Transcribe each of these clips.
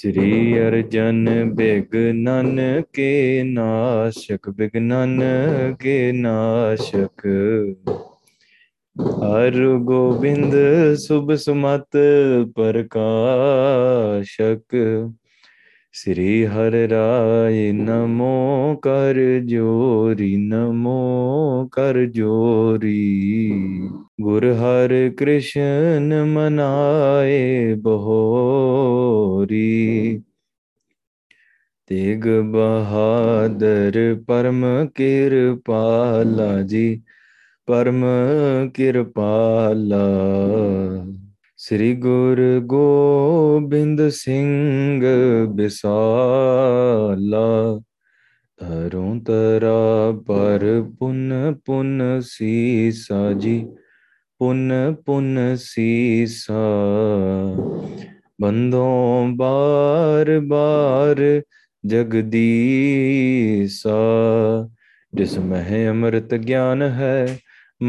ਸ੍ਰੀ ਅਰਜਨ ਬਿਗਨਨ ਕੇ ਨਾਸ਼ਕ ਬਿਗਨਨ ਕੇ ਨਾਸ਼ਕ ਹਰ ਗੋਬਿੰਦ ਸੁਭ ਸੁਮਤ ਪ੍ਰਕਾਸ਼ਕ ਸ੍ਰੀ ਹਰ ਰਾਇ ਨਮੋ ਕਰ ਜੋਰੀ ਨਮੋ ਕਰ ਜੋਰੀ ਗੁਰ ਹਰ ਕ੍ਰਿਸ਼ਨ ਮਨਾਏ ਬਹੋਰੀ ਤੇਗ ਬਹਾਦਰ ਪਰਮ ਕਿਰਪਾਲਾ ਜੀ ਪਰਮ ਕਿਰਪਾਲਾ ਸ੍ਰੀ ਗੁਰ ਗੋਬਿੰਦ ਸਿੰਘ ਬਿਸਾਲਾ ਤਰੋਂ ਤਰਾ ਪਰ ਪੁਨ ਪੁਨ ਸੀਸਾ ਜੀ ਪੁਨ ਪੁਨ ਸੀਸਾ ਬੰਦੋਂ ਬਾਰ ਬਾਰ ਜਗਦੀਸਾ ਜਿਸ ਮਹਿ ਅੰਮ੍ਰਿਤ ਗਿਆਨ ਹੈ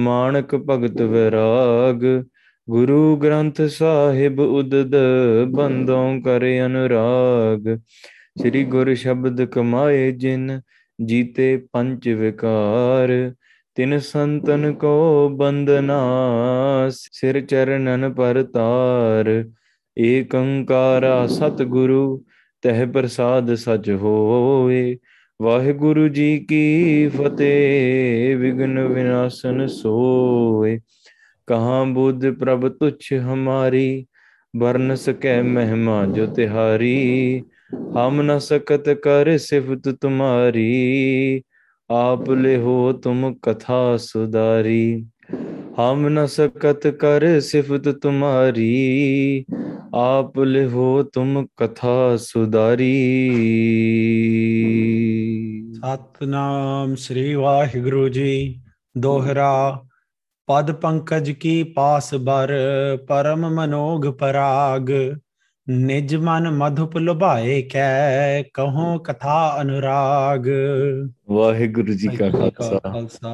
ਮਾਨਕ ਭਗਤ ਵਿਰਾਗ ਗੁਰੂ ਗ੍ਰੰਥ ਸਾਹਿਬ ਉਦਦ ਬੰਦੋਂ ਕਰੇ ਅਨੁਰਾਗ ਸ੍ਰੀ ਗੁਰ ਸ਼ਬਦ ਕਮਾਏ ਜਿਨ ਜੀਤੇ ਪੰਜ ਵਿਕਾਰ ਤਿਨ ਸੰਤਨ ਕੋ ਬੰਦਨਾ ਸਿਰ ਚਰਨਨ ਪਰਤਾਰ ਏਕੰਕਾਰਾ ਓੰਕਾਰਾ ਸਤਿਗੁਰੂ ਤਹਿ ਪ੍ਰਸਾਦ ਸਚ ਹੋਏ ਵਾਹਿਗੁਰੂ ਜੀ ਕੀ ਫਤਿਹ ਵਿਗਨ ਵਿਨਾਸ਼ਨ ਸੋਏ कहाँ बुद्ध प्रभु तुच्छ हमारी वर्ण न सके महिमा जो तिहारी हम न सकत कर सिफत तुम्हारी आप ले हो तुम कथा सुधारी हम न सकत कर सिफत तुम्हारी आप ले हो तुम कथा सुधारी सतनाम श्री गुरु जी दोहरा पद पंकज की पास बर परम मनोग पराग निज मन मधुप लुभाए कै कहो कथा अनुराग ਵਾਹਿਗੁਰੂ ਜੀ ਕਾ ਖਾਲਸਾ ਖਾਲਸਾ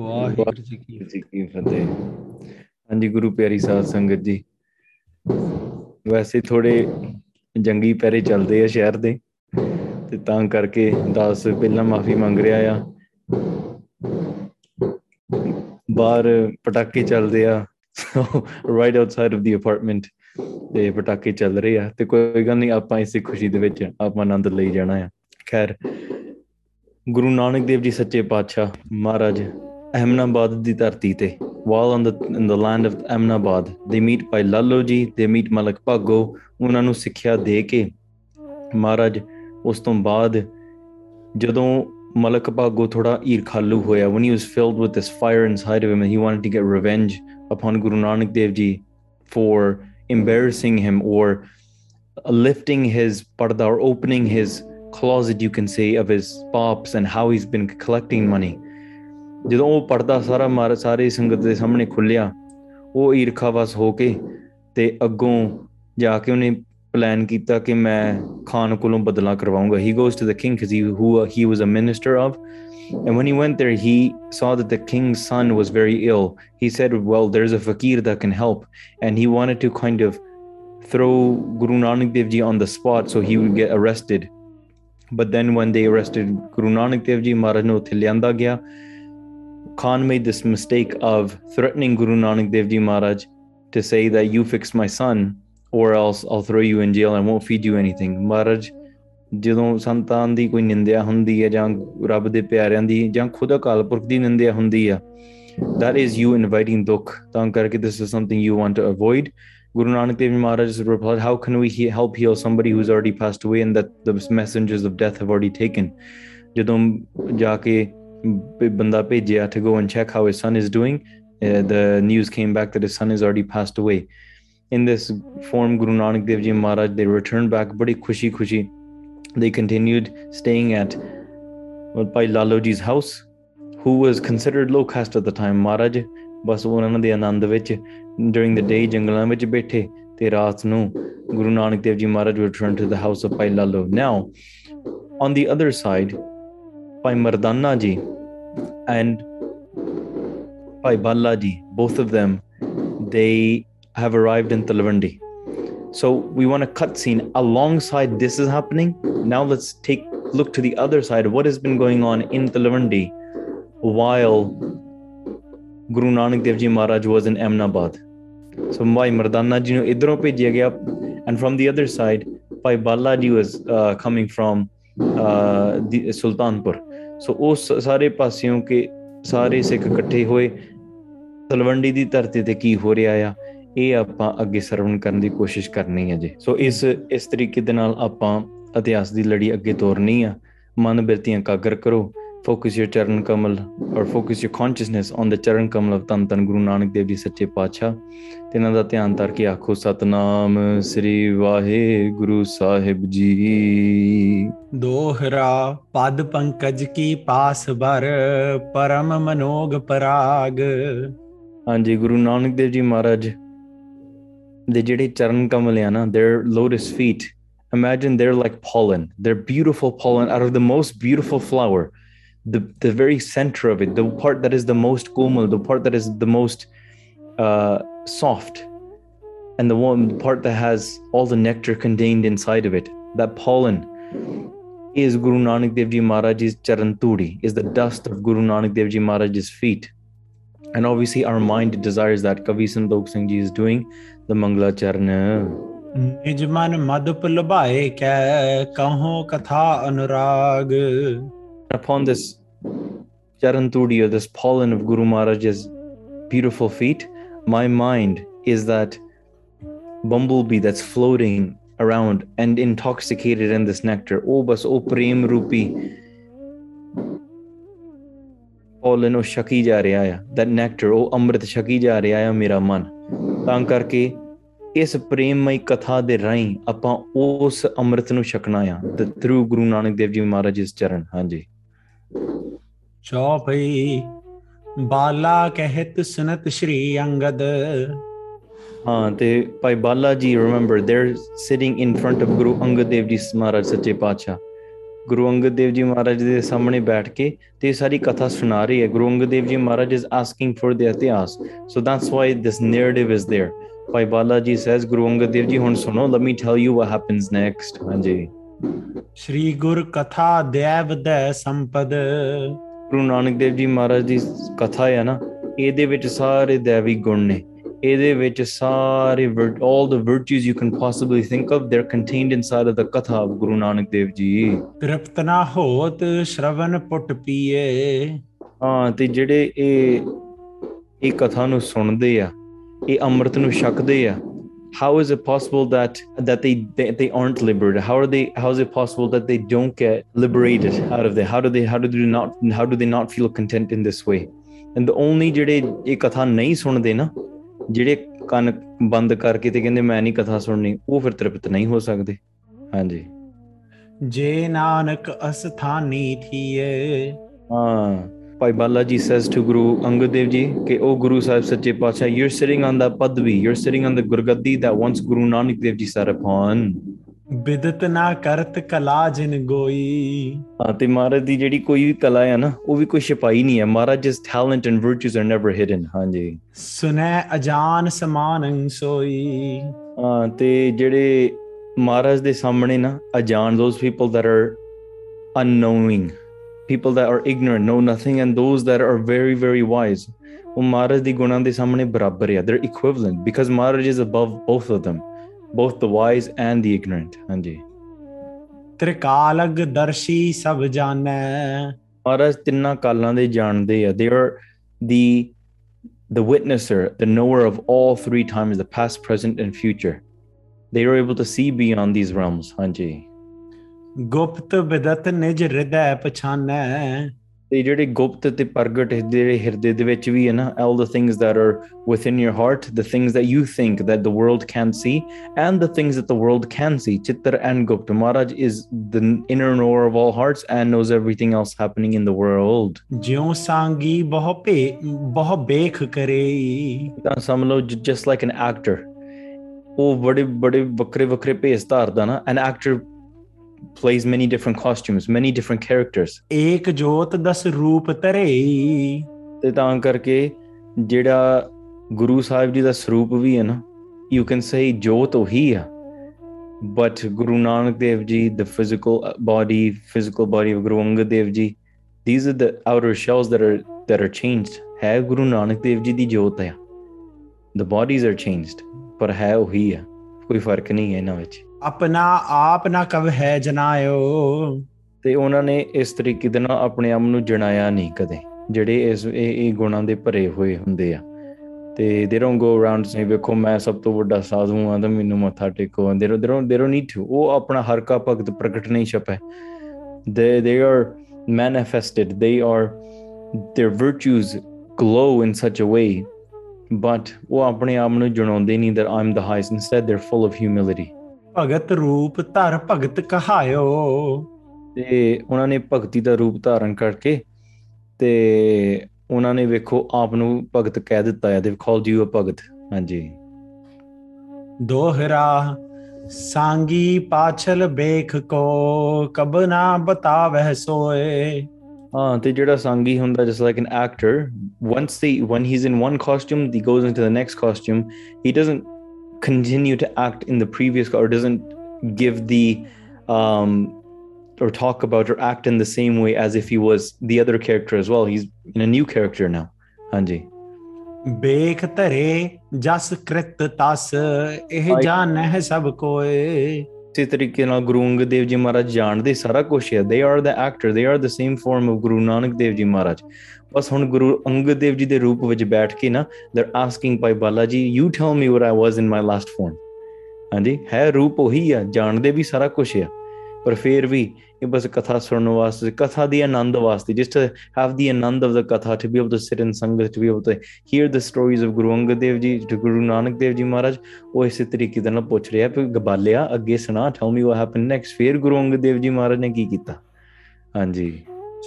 ਵਾਹਿਗੁਰੂ ਜੀ ਕੀ ਜੀ ਕੀ ਫਤਿਹ ਹਾਂਜੀ ਗੁਰੂ ਪਿਆਰੀ ਸਾਧ ਸੰਗਤ ਜੀ ਵੈਸੇ ਥੋੜੇ ਜੰਗੀ ਪੈਰੇ ਚੱਲਦੇ ਆ ਸ਼ਹਿਰ ਦੇ ਤੇ ਤਾਂ ਕਰਕੇ 10 ਪਹਿਲਾਂ ਮਾਫੀ ਮੰਗ ਰਿਹਾ ਆ ਬਾਹਰ ਪਟਾਕੇ ਚੱਲਦੇ ਆ right outside of the apartment ਤੇ ਪਟਾਕੇ ਚੱਲ ਰਹੇ ਆ ਤੇ ਕੋਈ ਗੱਲ ਨਹੀਂ ਆਪਾਂ ਇਸੇ ਖੁਸ਼ੀ ਦੇ ਵਿੱਚ ਆਪਾਂ ਆਨੰਦ ਲਈ ਜਾਣਾ ਆ ਖੈਰ ਗੁਰੂ ਨਾਨਕ ਦੇਵ ਜੀ ਸੱਚੇ ਪਾਤਸ਼ਾਹ ਮਹਾਰਾਜ ਅਹਿਮਨਾਬਾਦ ਦੀ ਧਰਤੀ ਤੇ well on the in the land of Ahmedabad they meet Bhai Lalo ji they meat ਮਲਕ ਭਾਗੋ ਉਹਨਾਂ ਨੂੰ ਸਿੱਖਿਆ ਦੇ ਕੇ ਮਹਾਰਾਜ ਉਸ ਤੋਂ ਬਾਅਦ ਜਦੋਂ Malakapa Gothoda Irkhalu Hoya, when he was filled with this fire inside of him and he wanted to get revenge upon Guru Nanak Dev Ji for embarrassing him or lifting his parda or opening his closet, you can say, of his pops and how he's been collecting money. ਜਦੋਂ ਉਹ ਪਰਦਾ ਸਾਰਾ ਮਾਰ ਸਾਰੇ ਸੰਗਤ ਦੇ ਸਾਹਮਣੇ ਖੁੱਲਿਆ ਉਹ ਈਰਖਾਵਸ ਹੋ ਕੇ ਤੇ ਅੱਗੋਂ ਜਾ ਕੇ ਉਹਨੇ ਪਲਾਨ ਕੀਤਾ ਕਿ ਮੈਂ ਖਾਨ ਕੋਲੋਂ ਬਦਲਾ ਕਰਵਾਉਂਗਾ he goes to the king And when he went there, he saw that the king's son was very ill. He said, Well, there's a fakir that can help. And he wanted to kind of throw Guru Nanak Dev Ji on the spot so he would get arrested. But then when they arrested Guru Nanak Dev Ji, Maharaj no Gya, Khan made this mistake of threatening Guru Nanak Dev Ji Maharaj to say that you fixed my son or else I'll throw you in jail and won't feed you anything Maharaj ਜਦੋਂ ਸੰਤਾਨ ਦੀ ਕੋਈ ਨਿੰਦਿਆ ਹੁੰਦੀ ਹੈ ਜਾਂ ਰੱਬ ਦੇ ਪਿਆਰਿਆਂ ਦੀ ਜਾਂ ਖੁਦ ਅਕਾਲ ਪੁਰਖ ਦੀ ਨਿੰਦਿਆ ਹੁੰਦੀ ਆ that is you inviting dukh ਤਾਂ this is something you want to avoid Guru Nanak Dev Maharaj replied, How can we help heal somebody who's already passed away and that the messengers of death have already taken? ਜਦੋਂ ਜਾ ਕੇ ਬੰਦਾ ਭੇਜਿਆ to go and check how his son is doing, uh, the news came back that his son is already passed away in this form, Guru Nanak Dev Ji Maharaj, they returned back, badi khushi khushi. They continued staying at Pai Laloji's house, who was considered low caste at the time. Maharaj, ਬਸ ਉਹਨਾਂ ਦੇ ਆਨੰਦ ਵਿੱਚ during the day ਜੰਗਲਾਂ ਵਿੱਚ ਬੈਠੇ ਤੇ ਰਾਤ Guru Nanak Dev Ji Maharaj returned to the house of Pai Laloo. Now, on the other side, Pai Mardana Ji and Pai Balla both of them, they have arrived in Talwandi. So we want a cut scene alongside this is happening. Now let's take look to the other side. What has been going on in Talwandi while Guru Nanak Dev Ji Maharaj was in Ahmedabad? So Bhai Mardana Ji no idro gaya and from the other side Bhai Balaji was uh, coming from uh, the Sultanpur. So ਉਹ ਸਾਰੇ ਪਾਸਿਓਂ ke, ਸਾਰੇ ਸਿੱਖ ਇਕੱਠੇ ਹੋਏ ਤਲਵੰਡੀ ਦੀ ਧਰਤੀ ਤੇ ਕੀ ਹੋ ਰਿਹਾ ਆ ਇਹ ਆਪਾਂ ਅੱਗੇ ਸਰਵਣ ਕਰਨ ਦੀ ਕੋਸ਼ਿਸ਼ ਕਰਨੀ ਹੈ ਜੀ ਸੋ ਇਸ ਇਸ ਤਰੀਕੇ ਦੇ ਨਾਲ ਆਪਾਂ ਇਤਿਹਾਸ ਦੀ ਲੜੀ ਅੱਗੇ ਤੋਰਨੀ ਆ ਮਨ ਬਿਰਤੀਆਂ ਕਾਗਰ ਕਰੋ focus your charan kamal or focus your consciousness on the charan kamal of ਤਨ ਤਨ ਗੁਰੂ ਨਾਨਕ ਦੇਵ ਜੀ ਸੱਚੇ ਪਾਤਸ਼ਾਹ ਤੇ ਇਹਨਾਂ ਦਾ ਧਿਆਨ ਧਰ ਕੇ ਆਖੋ ਸਤਨਾਮ ਸ੍ਰੀ ਵਾਹਿਗੁਰੂ ਸਾਹਿਬ ਜੀ ਦੋਹਰਾ ਪਦ ਪੰਕਜ ਕੀ ਪਾਸ ਭਰ ਪਰਮ ਮਨੋਗ ਪਰਾਗ ਹਾਂਜੀ ਗੁਰੂ ਨਾਨਕ ਦੇਵ ਜੀ ਮਹਾਰਾਜ the ਜਿਹੜੇ it, Charan ਆ their lotus feet imagine they're like pollen they're beautiful pollen out of the most beautiful flower the the very center of it the part that is the most komal the part that is the most uh, soft and the one part that has all the nectar contained inside of it that pollen is Guru Nanak Dev Ji Maharaj's charanturi, is the dust of Guru Nanak Dev Ji Maharaj's feet. And obviously, our mind desires that Kavi Sandok Singh Ji is doing ਦਾ ਮੰਗਲਾਚਰਨ ਨਿਜ ਮਨ ਮਦ ਭੁਲਭਾਏ ਕੈ ਕਹੋ ਕਥਾ Anurag upon this charan tudi or this pollen of guru maharaj's beautiful feet my mind is that bumblebee that's floating around and intoxicated in this nectar oh bas oh prem rupi pollen oh shaki ja reha hai that nectar o amrit shaki ja reha hai mera man ਤਾਂ ਕਰਕੇ ਇਸ ਪ੍ਰੇਮਮਈ ਕਥਾ ਦੇ ਰਾਹੀਂ ਆਪਾਂ ਉਸ ਅੰਮ੍ਰਿਤ ਨੂੰ ਛਕਣਾ ਆ ਤੇ ਥਰੂ ਗੁਰੂ ਨਾਨਕ ਦੇਵ ਜੀ ਮਹਾਰਾਜ ਇਸ ਚਰਨ ਹਾਂਜੀ ਭਈ ਬਾਲਾ ਕਹਿਤ ਸੁਨਤ ਸ਼੍ਰੀ ਅੰਗਦ ਹਾਂ ਤੇ ਭਾਈ Bala ji remember they are sitting in front of Guru Angad Dev ji Maharaj ਸੱਚੇ ਪਾਤਸ਼ਾਹ ਗੁਰੂ ਅੰਗਦ ਦੇਵ ਜੀ ਮਹਾਰਾਜ ਦੇ ਸਾਹਮਣੇ ਬੈਠ ਕੇ ਤੇ ਸਾਰੀ ਕਥਾ ਸੁਣਾ ਰਹੀ ਹੈ ਗੁਰੂ ਅੰਗਦ ਦੇਵ ਜੀ ਮਹਾਰਾਜ ਇਸ asking for the itihas so that's why this narrative is there Bhai Bala ji says ਗੁਰੂ ਅੰਗਦ ਦੇਵ ਜੀ ਹੁਣ ਸੁਣੋ let me tell you what happens next ਹਾਂਜੀ ਸ੍ਰੀ ਗੁਰ ਕਥਾ ਦੇਵ ਦੇ ਸੰਪਦ ਗੁਰੂ ਨਾਨਕ ਦੇਵ ਜੀ ਮਹਾਰਾਜ ਦੀ ਕਥਾ ਹੈ ਨਾ ਇਹਦੇ ਵਿੱਚ ਸਾਰੇ ਦੇਵੀ ਗੁਣ ਨੇ ਇਹਦੇ ਵਿੱਚ ਸਾਰੇ all the virtues you can possibly think of they're contained inside of the katha of Guru Nanak Dev ji ਤ੍ਰਿਪਤਨਾ ਹੋਤ Shravan ਪੁੱਟ ਪੀਏ ਹਾਂ ਤੇ ਜਿਹੜੇ ਇਹ ਇਹ ਕਥਾ ਨੂੰ ਸੁਣਦੇ ਆ ਇਹ ਅੰਮ੍ਰਿਤ ਨੂੰ ਛਕਦੇ ਆ how is it possible that that they, they, they aren't liberated how are they how is it possible that they don't get liberated out of there how do they how do they not how do they not feel content in this way and the only ਜਿਹੜੇ ਇਹ ਕਥਾ ਨਹੀਂ ਸੁਣਦੇ ਨਾ ਜਿਹੜੇ ਕੰਨ ਬੰਦ ਕਰਕੇ ਤੇ ਕਹਿੰਦੇ ਮੈਂ ਨਹੀਂ ਕਥਾ ਸੁਣਨੀ ਉਹ ਫਿਰ ਤ੍ਰਿਪਤ ਨਹੀਂ ਹੋ ਸਕਦੇ ਹਾਂਜੀ ਜੇ ਨਾਨਕ ਅਸਥਾਨੀ ਥੀਏ ਹਾਂ ਭਾਈ ਬਾਲਾ ਜੀ ਸੇਸ ਟੂ ਗੁਰੂ ਅੰਗਦ ਦੇਵ ਜੀ ਕਿ ਉਹ ਗੁਰੂ ਸਾਹਿਬ ਸੱਚੇ ਪਾਤਸ਼ਾਹ you are sitting on the padvi you are sitting on the ਗੁਰਗੱਦੀ that once Guru Nanak Dev ji sat upon ਬਿਦਤ ਨਾ ਕਰਤ ਕਲਾ ਜਿਨ ਗੋਈ ਹਾਂ ਤੇ ਮਹਾਰਾਜ ਦੀ ਜਿਹੜੀ ਕੋਈ ਵੀ ਕਲਾ ਹੈ ਨਾ ਉਹ ਵੀ ਕੋਈ ਛਪਾਈ ਨਹੀਂ ਹੈ ਮਹਾਰਾਜ ਜਿਸ talent and virtues are never hidden ਹਾਂਜੀ ਸੁਨੇ ਅਜਾਨ ਸਮਾਨੰ ਸੋਈ ਹਾਂ ਤੇ ਜਿਹੜੇ ਮਹਾਰਾਜ ਦੇ ਸਾਹਮਣੇ ਨਾ ਅਜਾਨ those people that are unknowing people that are ignorant know nothing and those that are very very wise ਉਹ ਮਹਾਰਾਜ ਦੀ ਗੁਣਾਂ ਦੇ ਸਾਹਮਣੇ ਬਰਾਬਰ ਹੈ they equivalent because Maharaj is above both of them both the wise and the ignorant hanji ਤ੍ਰਿਕਾਲਗ ਦਰਸ਼ੀ ਸਭ ਜਾਣੈ ਮਹਾਰਾਜ ਤਿੰਨਾ ਕਾਲਾਂ ਦੇ ਜਾਣਦੇ ਆ they are the the witnesser the knower of all three times the past present and future they are able to see beyond these realms hanji ਗੁਪਤ ਵਿਦਤ ਨਿਜ ਹਿਰਦੈ ਪਛਾਨੈ ਤੇ ਜਿਹੜੇ ਗੁਪਤ ਤੇ ਪ੍ਰਗਟ ਜਿਹੜੇ ਹਿਰਦੇ ਦੇ ਵਿੱਚ ਵੀ ਹੈ ਨਾ all the things that are within your heart the things that you think that the world can't see and the things that the world can see chitar and Gupta maharaj is the inner knower of all hearts and knows everything else happening in the world ਜਿਉ ਸੰਗੀ ਬਹੁ ਭੇ ਬਹੁ ਬੇਖ ਕਰੇ ਤਾਂ ਸਮਝ just like an actor Oh, ਬੜੇ ਬੜੇ ਵੱਖਰੇ ਵੱਖਰੇ ਭੇਸ ਧਾਰਦਾ dana an actor plays many different costumes, many different characters. ਇੱਕ ਜੋਤ ਦਸ ਰੂਪ ਧਰੇ ਤੇ ਤਾਂ ਕਰਕੇ guru sahib ji da the vi hai na you can say jot ਜੋਤ ਉਹੀ ਆ but Guru Nanak Dev Ji, the physical body, physical body of Guru Angad Dev Ji, these are the outer shells that are that are changed. Hai Guru Nanak Dev Ji di jot hai. The bodies are changed, ਪਰ ਹੈ hi ਹੈ ਕੋਈ ਫਰਕ ਨਹੀਂ ਹੈ ਇਹਨਾਂ ਵਿੱਚ ਆਪਣਾ ਆਪ ਨਾ ਕਵ ਹੈ ਜਨਾਇਓ ਤੇ ਉਹਨਾਂ ਨੇ ਇਸ ਤਰੀਕੇ ਦੇ ਨਾਲ ਆਪਣੇ ਆਪ ਨੂੰ ਜਣਾਇਆ ਨਹੀਂ ਕਦੇ ਜਿਹੜੇ ਇਸ ਇਹ ਗੁਣਾਂ ਦੇ ਭਰੇ ਹੋਏ ਹੁੰਦੇ ਆ ਤੇ ਦੇ ਡੋਨਟ ਗੋ ਅਰਾਊਂਡ ਸੇ ਵੇਖੋ ਮੈਂ ਸਭ ਤੋਂ ਵੱਡਾ ਸਾਧੂ ਆ ਤਾਂ ਮੈਨੂੰ ਮੱਥਾ ਟੇਕੋ ਦੇ ਦੇਰੋਂ ਦੇ ਡੋਨਟ ਨੀਡ ਟੂ ਉਹ ਆਪਣਾ ਹਰ ਕਾ ਭਗਤ ਪ੍ਰਗਟ ਨਹੀਂ ਛਪੇ they they are manifested they are their virtues glow in such a way but ਉਹ ਆਪਣੇ ਆਪ ਨੂੰ ਜਣਾਉਂਦੇ ਨਹੀਂ ਆਮ i'm the instead they are full of humility ਭਗਤ ਰੂਪ ਧਰ ਭਗਤ ਕਹਾਇਓ ਤੇ ਉਹਨਾਂ ਨੇ ਭਗਤੀ ਦਾ ਰੂਪ ਧਾਰਨ ਕਰਕੇ ਤੇ ਉਹਨਾਂ ਨੇ ਵੇਖੋ ਆਪ ਨੂੰ ਭਗਤ ਕਹਿ ਦਿੱਤਾ ਹੈ ਦੇ ਕਾਲਡ ਯੂ ਅ ਭਗਤ ਹਾਂਜੀ ਦੋਹਰਾ ਸਾਂਗੀ ਪਾਛਲ ਵੇਖ ਕੋ ਕਬ ਨਾ ਬਤਾਵਹਿ ਸੋਏ ਹਾਂ ਤੇ ਜਿਹੜਾ ਸੰਗੀ ਹੁੰਦਾ just like an actor once the one he is in one costume the goes into the next costume he doesn't continue to act in the previous or doesn't give the um, or talk about or act in the same way as if he was the other character as well. He's in a new character now. Hanji. ਬੇਖ ਧਰੇ ਜਸ ਕ੍ਰਿਤ ਤਸ ਇਹ ਜਾਣ ਹੈ ਸਭ ਕੋਏ ਇਸੇ ਤਰੀਕੇ ਨਾਲ ਗੁਰੂ ਅੰਗਦ ਦੇਵ ਜੀ ਮਹਾਰਾਜ ਜਾਣਦੇ ਸਾਰਾ ਕੁਝ ਹੈ they are the actor they are the same form of Guru Nanak Dev ji Maharaj ਬਸ ਹੁਣ ਗੁਰੂ ਅੰਗਦ ਦੇਵ ਜੀ ਦੇ ਰੂਪ ਵਿੱਚ ਬੈਠ ਕੇ ਨਾ ਦੇ asking Bhai Bala ji you tell me what I was in my last phone ਹਾਂਜੀ ਹੈ ਰੂਪ ਉਹੀ ਆ ਜਾਣਦੇ ਵੀ ਸਾਰਾ ਕੁਝ ਆ ਪਰ ਫੇਰ ਵੀ ਇਹ ਬਸ ਕਥਾ ਸੁਣਨ ਵਾਸਤੇ ਕਥਾ ਦੀ ਆਨੰਦ ਵਾਸਤੇ just have the anand of the katha to be able to sit in sangat to be able to hear the stories of Guru Angad Dev ji to Guru Nanak Dev ji ਮਹਾਰਾਜ ਉਹ ਇਸੇ ਤਰੀਕੇ ਨਾਲ ਪੁੱਛ ਰਿਹਾ ਕਿ ਗਬਾਲਿਆ ਅੱਗੇ ਸੁਣਾ tell me what happen next ਫੇਰ ਗੁਰੂ ਅੰਗਦ ਦੇਵ ਜੀ ਮਹਾਰਾਜ ਨੇ ਕੀ ਕੀਤਾ ਹਾਂਜੀ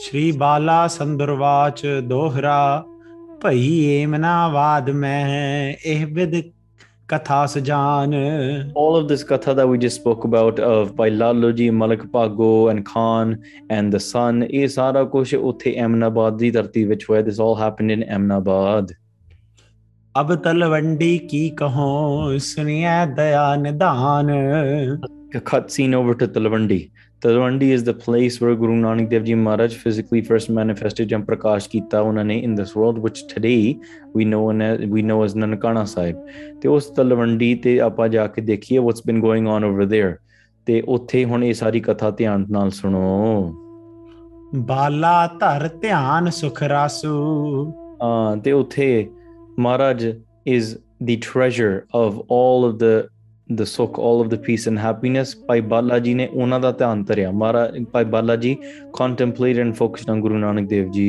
श्री बाला संदुर्वाच दोहरा ਭਈ ਏਮਨਾ ਵਾਦ ਮੈਂ ਇਹ ਵਿਦ ਕਥਾ ਸਜਾਨ all of this katha that we just spoke about of by laloji malik pago and khan and the sun ਇਹ ਸਾਰਾ ਕੁਝ ਉੱਥੇ ਐਮਨਾਬਾਦ ਦੀ ਧਰਤੀ ਵਿੱਚ ਹੋਇਆ this all happened in Eminabad ਅਬ ਤਲਵੰਡੀ ਕੀ ਕਹੋ ਸੁਨਿਆ ਦਇਆ ਨਿਦਾਨ a cut scene over to Talwandi. Talwandi is the place where Guru Nanak Dev ji Maharaj physically first manifested ਜਾਂ ਪ੍ਰਕਾਸ਼ ਕੀਤਾ ਉਹਨਾਂ ਨੇ ਇਨ ਦਿਸ ਵਰਲਡ ਵਿਚ today we know we know as Nankana Sahib ਤੇ ਉਸ ਤਲਵੰਡੀ ਤੇ ਆਪਾਂ ਜਾ ਕੇ ਦੇਖੀਏ what's been going on over there ਤੇ ਉੱਥੇ ਹੁਣ ਇਹ ਸਾਰੀ ਕਥਾ ਧਿਆਨ ਨਾਲ ਸੁਣੋ ਬਾਲਾ ਧਰ ਧਿਆਨ ਸੁਖ ਰਾਸੂ ਹਾਂ ਤੇ ਉੱਥੇ Maharaj is the treasure of all of the the sukh all of the peace and happiness pai bala ji ne ohna da dhyan tarya mara pai bala ji contemplate and focused on guru nanak dev ji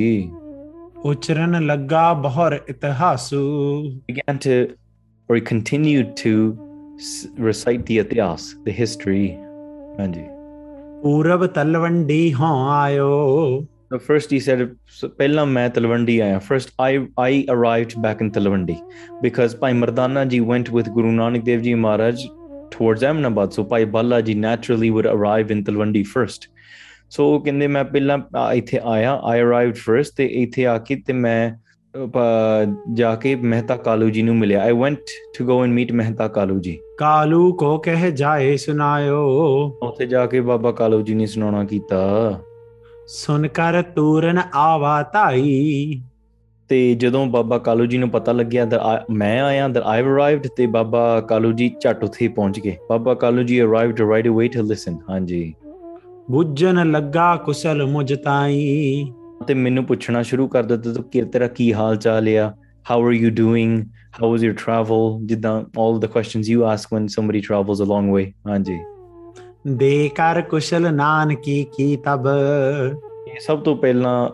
ਉਚਰਨ ਲੱਗਾ ਬਹੁਰ ਇਤਿਹਾਸੂ began to or he continued to recite the itihas the history ਹਾਂਜੀ ਪੂਰਬ Talwandi ho ਆਇਓ the first he said pehla main talwandi aaya first i i arrived back in talwandi because bhai mardana ji went with guru nanak dev ji maharaj towards amnabad so bhai balla ji naturally would arrive in talwandi first so kende main pehla itthe aaya i arrived first te itthe aake te main ਮੈਂ ਜਾ ਕੇ ਮਹਿਤਾ ਕਾਲੂ ਜੀ ਨੂੰ ਮਿਲਿਆ I went to go and meet Mehta Kalu ji Kalu ਕੋ ਕਹਿ ਜਾਏ ਸੁਨਾਇਓ ਉੱਥੇ ਜਾ ਕੇ ਬਾਬਾ ਕਾਲੂ ਜੀ ਨੇ ਸੁਣਾਉਣਾ ਕੀਤਾ ਸੁਨ ਕਰ ਤੂਰਨ ਆਵਾ ਧਾਈ ਤੇ ਜਦੋਂ ਬਾਬਾ ਕਾਲੂ ਜੀ ਨੂੰ ਪਤਾ ਲੱਗਿਆ ਅੰਦਰ ਮੈਂ ਆਇਆ ਅੰਦਰ ਆਈ ਅਰਾਈਵਡ ਤੇ ਬਾਬਾ ਕਾਲੂ ਜੀ ਝਟ ਉੱਥੇ ਪਹੁੰਚ ਗਏ Baba Kalu ji arrived right away to listen ਹਾਂਜੀ ਬੁੱਝਣ ਲੱਗਾ ਕੁਸਲ ਮੁਝ ਤਾਈ ਤੇ ਮੈਨੂੰ ਪੁੱਛਣਾ ਸ਼ੁਰੂ ਕਰ ਦਿੱਤਾ ਤੂੰ ਕਿਰ ਤੇਰਾ ਕੀ ਹਾਲ ਚਾਲ ਆ how are you doing how was your travel ਜਿੱਦਾਂ all the questions you ask when somebody travels a long way ਹਾਂਜੀ ਦੇ ਕਰ ਕੁਸ਼ਲ ਨਾਨਕੀ ਕੀ ਤਬ ਇਹ ਸਭ ਤੋਂ ਪਹਿਲਾਂ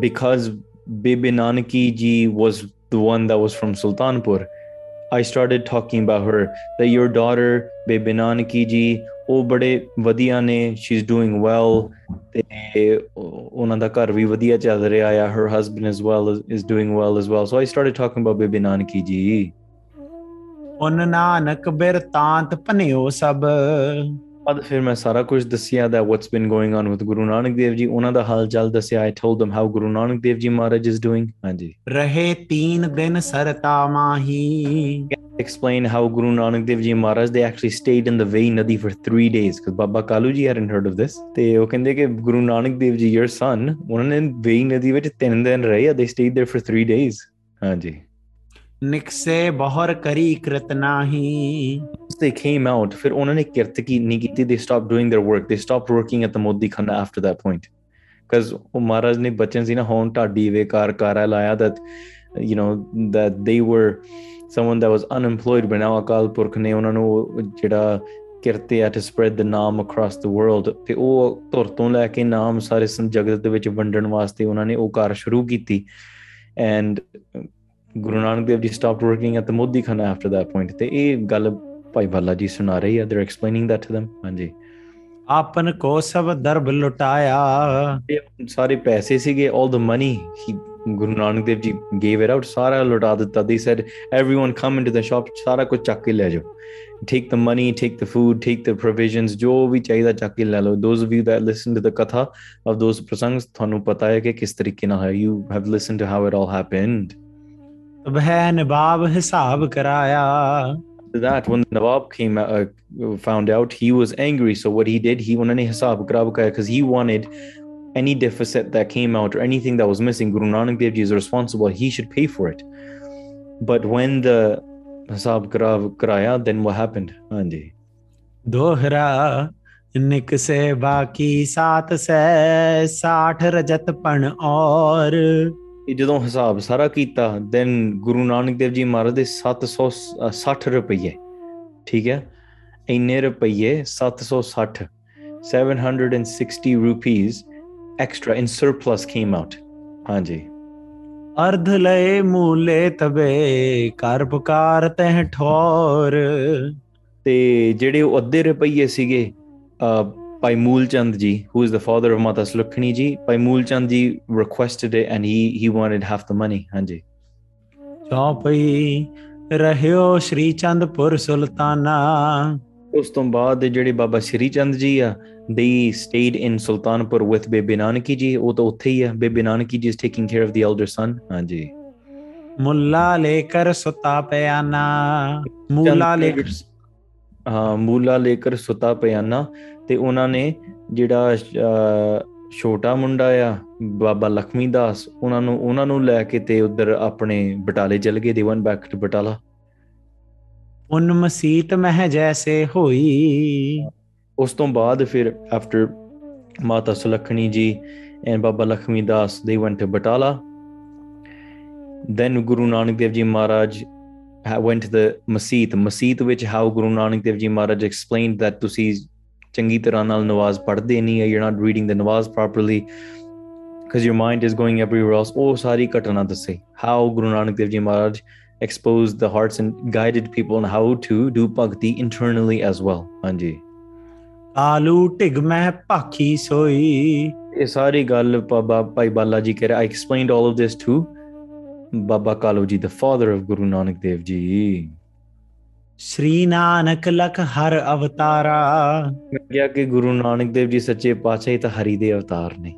because Bebe Nanaki ji was the one that was from Sultanpur, I started talking about her that your daughter Bebe Nanaki ji ਉਹ ਬੜੇ ਵਧੀਆ ਨੇ ਸ਼ੀ ਇਜ਼ ਡੂਇੰਗ ਵੈਲ ਤੇ ਉਹਨਾਂ ਦਾ ਘਰ ਵੀ ਵਧੀਆ ਚੱਲ ਰਿਹਾ ਆ her husband as well is doing well as well so I started talking about Bebe Nanaki ji ਉਨ ਨਾਨਕ ਬਿਰਤਾਂਤ ਭਨਿਓ ਸਭ ਬਾਅਦ ਫਿਰ ਮੈਂ ਸਾਰਾ ਕੁਝ ਦੱਸਿਆ ਦਾ what's been going on with Guru Nanak Dev ji ਉਹਨਾਂ ਦਾ ਹਾਲ ਚਾਲ ਦੱਸਿਆ I told them how Guru Nanak Dev ji Maharaj is doing ਹਾਂਜੀ ਰਹੇ 3 ਦਿਨ ਸਰਤਾ ਮਾਹੀ explain how Guru Nanak Dev Ji Maharaj they actually stayed in the Vai Nadi for three days because Baba Kalu Ji hadn't heard of this. They ਕਹਿੰਦੇ ਕਿ Guru Nanak Dev Ji your son ਉਹਨਾਂ ਨੇ Vai Nadi ਵਿੱਚ ਤਿੰਨ ਦਿਨ ਰਹੇ they stayed there for three days. ਹਾਂਜੀ ਨਿਕਸੇ ਬਹਰ ਕਰੀ ਕ੍ਰਿਤ ਨਾਹੀ they came out fir unhone kirtki nahi kiti they stopped doing their work they stopped working at the modi khana after that point cuz oh maharaj ne bachan si na hon taddi ve kar kar laya that you know that they were someone that was unemployed but now akal purkh ne unhanu jehda kirtya to spread the name across the world te oh tor ton lae ke naam sare san jagat de vich vandan waste unhanne oh kar shuru kiti and guru nanak dev ji stopped working at the modi khana after that point te eh gal भाई भला जी सुना रही है they are explaining that to them हां जी आपन को सब दर्ब लुटाया सारे पैसे ਸੀਗੇ all the money he Guru Nanak Dev Ji gave it out ਸਾਰਾ ਲੁਟਾ ਦਿੱਤਾ they said everyone come into the shop ਸਾਰਾ ਕੁਝ ਚੱਕ ਕੇ ਲੈ ਜਾਓ take the money take the food take the provisions ਜੋ ਵੀ ਚਾਹੀਦਾ ਚੱਕ ਕੇ ਲੈ ਲਓ those of you that listen to the katha of those prasangs ਤੁਹਾਨੂੰ ਪਤਾ ਹੈ ਕਿ ਕਿਸ ਤਰੀਕੇ ਨਾਲ ਹੈ you have listened to how it all happened ਤਬਹਿ ਨਿਬਾਬ ਹਿਸਾਬ ਕਰਾਇਆ that, when the Nawab came uh, found out, he was angry. So what he did, he any hisab because he wanted any deficit that came out or anything that was missing. Guru Nanak Dev Ji is responsible. He should pay for it. But when the hisab karaya, then what happened? Andy. dohra निक से बाकी सात rajat साठ रजतपण ਇਹ ਜਦੋਂ ਹਿਸਾਬ ਸਾਰਾ ਕੀਤਾ then Guru Nanak Dev ji ਮਹਾਰਾਜ ਦੇ 760 ਰੁਪਏ ਠੀਕ ਹੈ ਇੰਨੇ ਰੁਪਏ 760 760 rupees extra in surplus came out ਹਾਂਜੀ ਅਰਧ ਲਏ ਮੂਲੇ ਤਵੇ ਕਰਪਕਾਰ ਤਹਿ ਠੋਰ ਤੇ ਜਿਹੜੇ ਉਹ ਅੱਧੇ ਰੁਪਏ ਸੀਗੇ by Moolchand ji, who is the father of Mata Slukhni ji, by Moolchand ji requested it and he he wanted half the money. Hanji. ਚੌਪਈ ਰਹਿਓ ਸ਼੍ਰੀ ਚੰਦਪੁਰ ਸੁਲਤਾਨਾ ਉਸ ਤੋਂ ਬਾਅਦ ਜਿਹੜੇ ਬਾਬਾ ਸ਼੍ਰੀ ਚੰਦ ਜੀ ਆ they stayed in Sultanpur with Bebe Nanaki ji ਉਹ ਤਾਂ ਉੱਥੇ ਹੀ ਆ baby Nanaki ji is taking care of the elder son ਹਾਂਜੀ ਮੁੱਲਾ ਲੇਕਰ ਸੁਤਾ ਪਿਆਨਾ ਮੁੱਲਾ ਲੇਕਰ ਮੂਲਾ ਲੇਕਰ ਸੁਤਾ ਪਿਆਨਾ ਤੇ ਉਹਨਾਂ ਨੇ ਜਿਹੜਾ ਛੋਟਾ ਮੁੰਡਾ ਆ ਬਾਬਾ ਲਖਮੀ ਦਾਸ ਉਹਨਾਂ ਨੂੰ ਉਹਨਾਂ ਨੂੰ ਲੈ ਕੇ ਤੇ ਉਧਰ ਆਪਣੇ ਬਟਾਲੇ ਚਲ ਗਏ ਦੇਵਨ ਬੈਕ ਟੂ ਬਟਾਲਾ ਉਨ ਮਸੀਤ ਮਹਿ ਜੈਸੇ ਹੋਈ ਉਸ ਤੋਂ ਬਾਅਦ ਫਿਰ ਆਫਟਰ ਮਾਤਾ ਸੁਲਖਣੀ ਜੀ and Baba Lakhmi Das they went to Batala then Guru Nanak Dev ji Maharaj went to the masjid masjid which how guru nanak dev ji maharaj explained that tusi see, ਤਰ੍ਹਾਂ ਨਾਲ ਨਵਾਜ਼ ਪੜ੍ਹਦੇ ਨਹੀਂ ਹੈ you are not reading the Nawaz properly because your mind is going everywhere else oh sari katana dasai how guru nanak dev ji maharaj exposed the hearts and guided people on how to do bhakti internally as well ਹਾਂਜੀ Alu ਢਿਗ ਮੈਂ ਭਾਖੀ ਸੋਈ ਇਹ ਸਾਰੀ ਗੱਲ ਬਾਬਾ ਭਾਈ ਬਾਲਾ ਜੀ ਕਹਿ ਰਿਹਾ ਆਈ explained all of this Baba Kalu ji the father of Guru Nanak Dev ji ਸ੍ਰੀ ਨਾਨਕ ਲਖ ਹਰ ਅਵਤਾਰਾ ਮੈਂ ਕਿਹਾ ਕਿ ਗੁਰੂ ਨਾਨਕ ਦੇਵ ਜੀ ਸੱਚੇ ਪਾਤਸ਼ਾਹ ਹੀ ਤਾਂ ਹਰੀ ਦੇ ਅਵਤਾਰ ਨੇ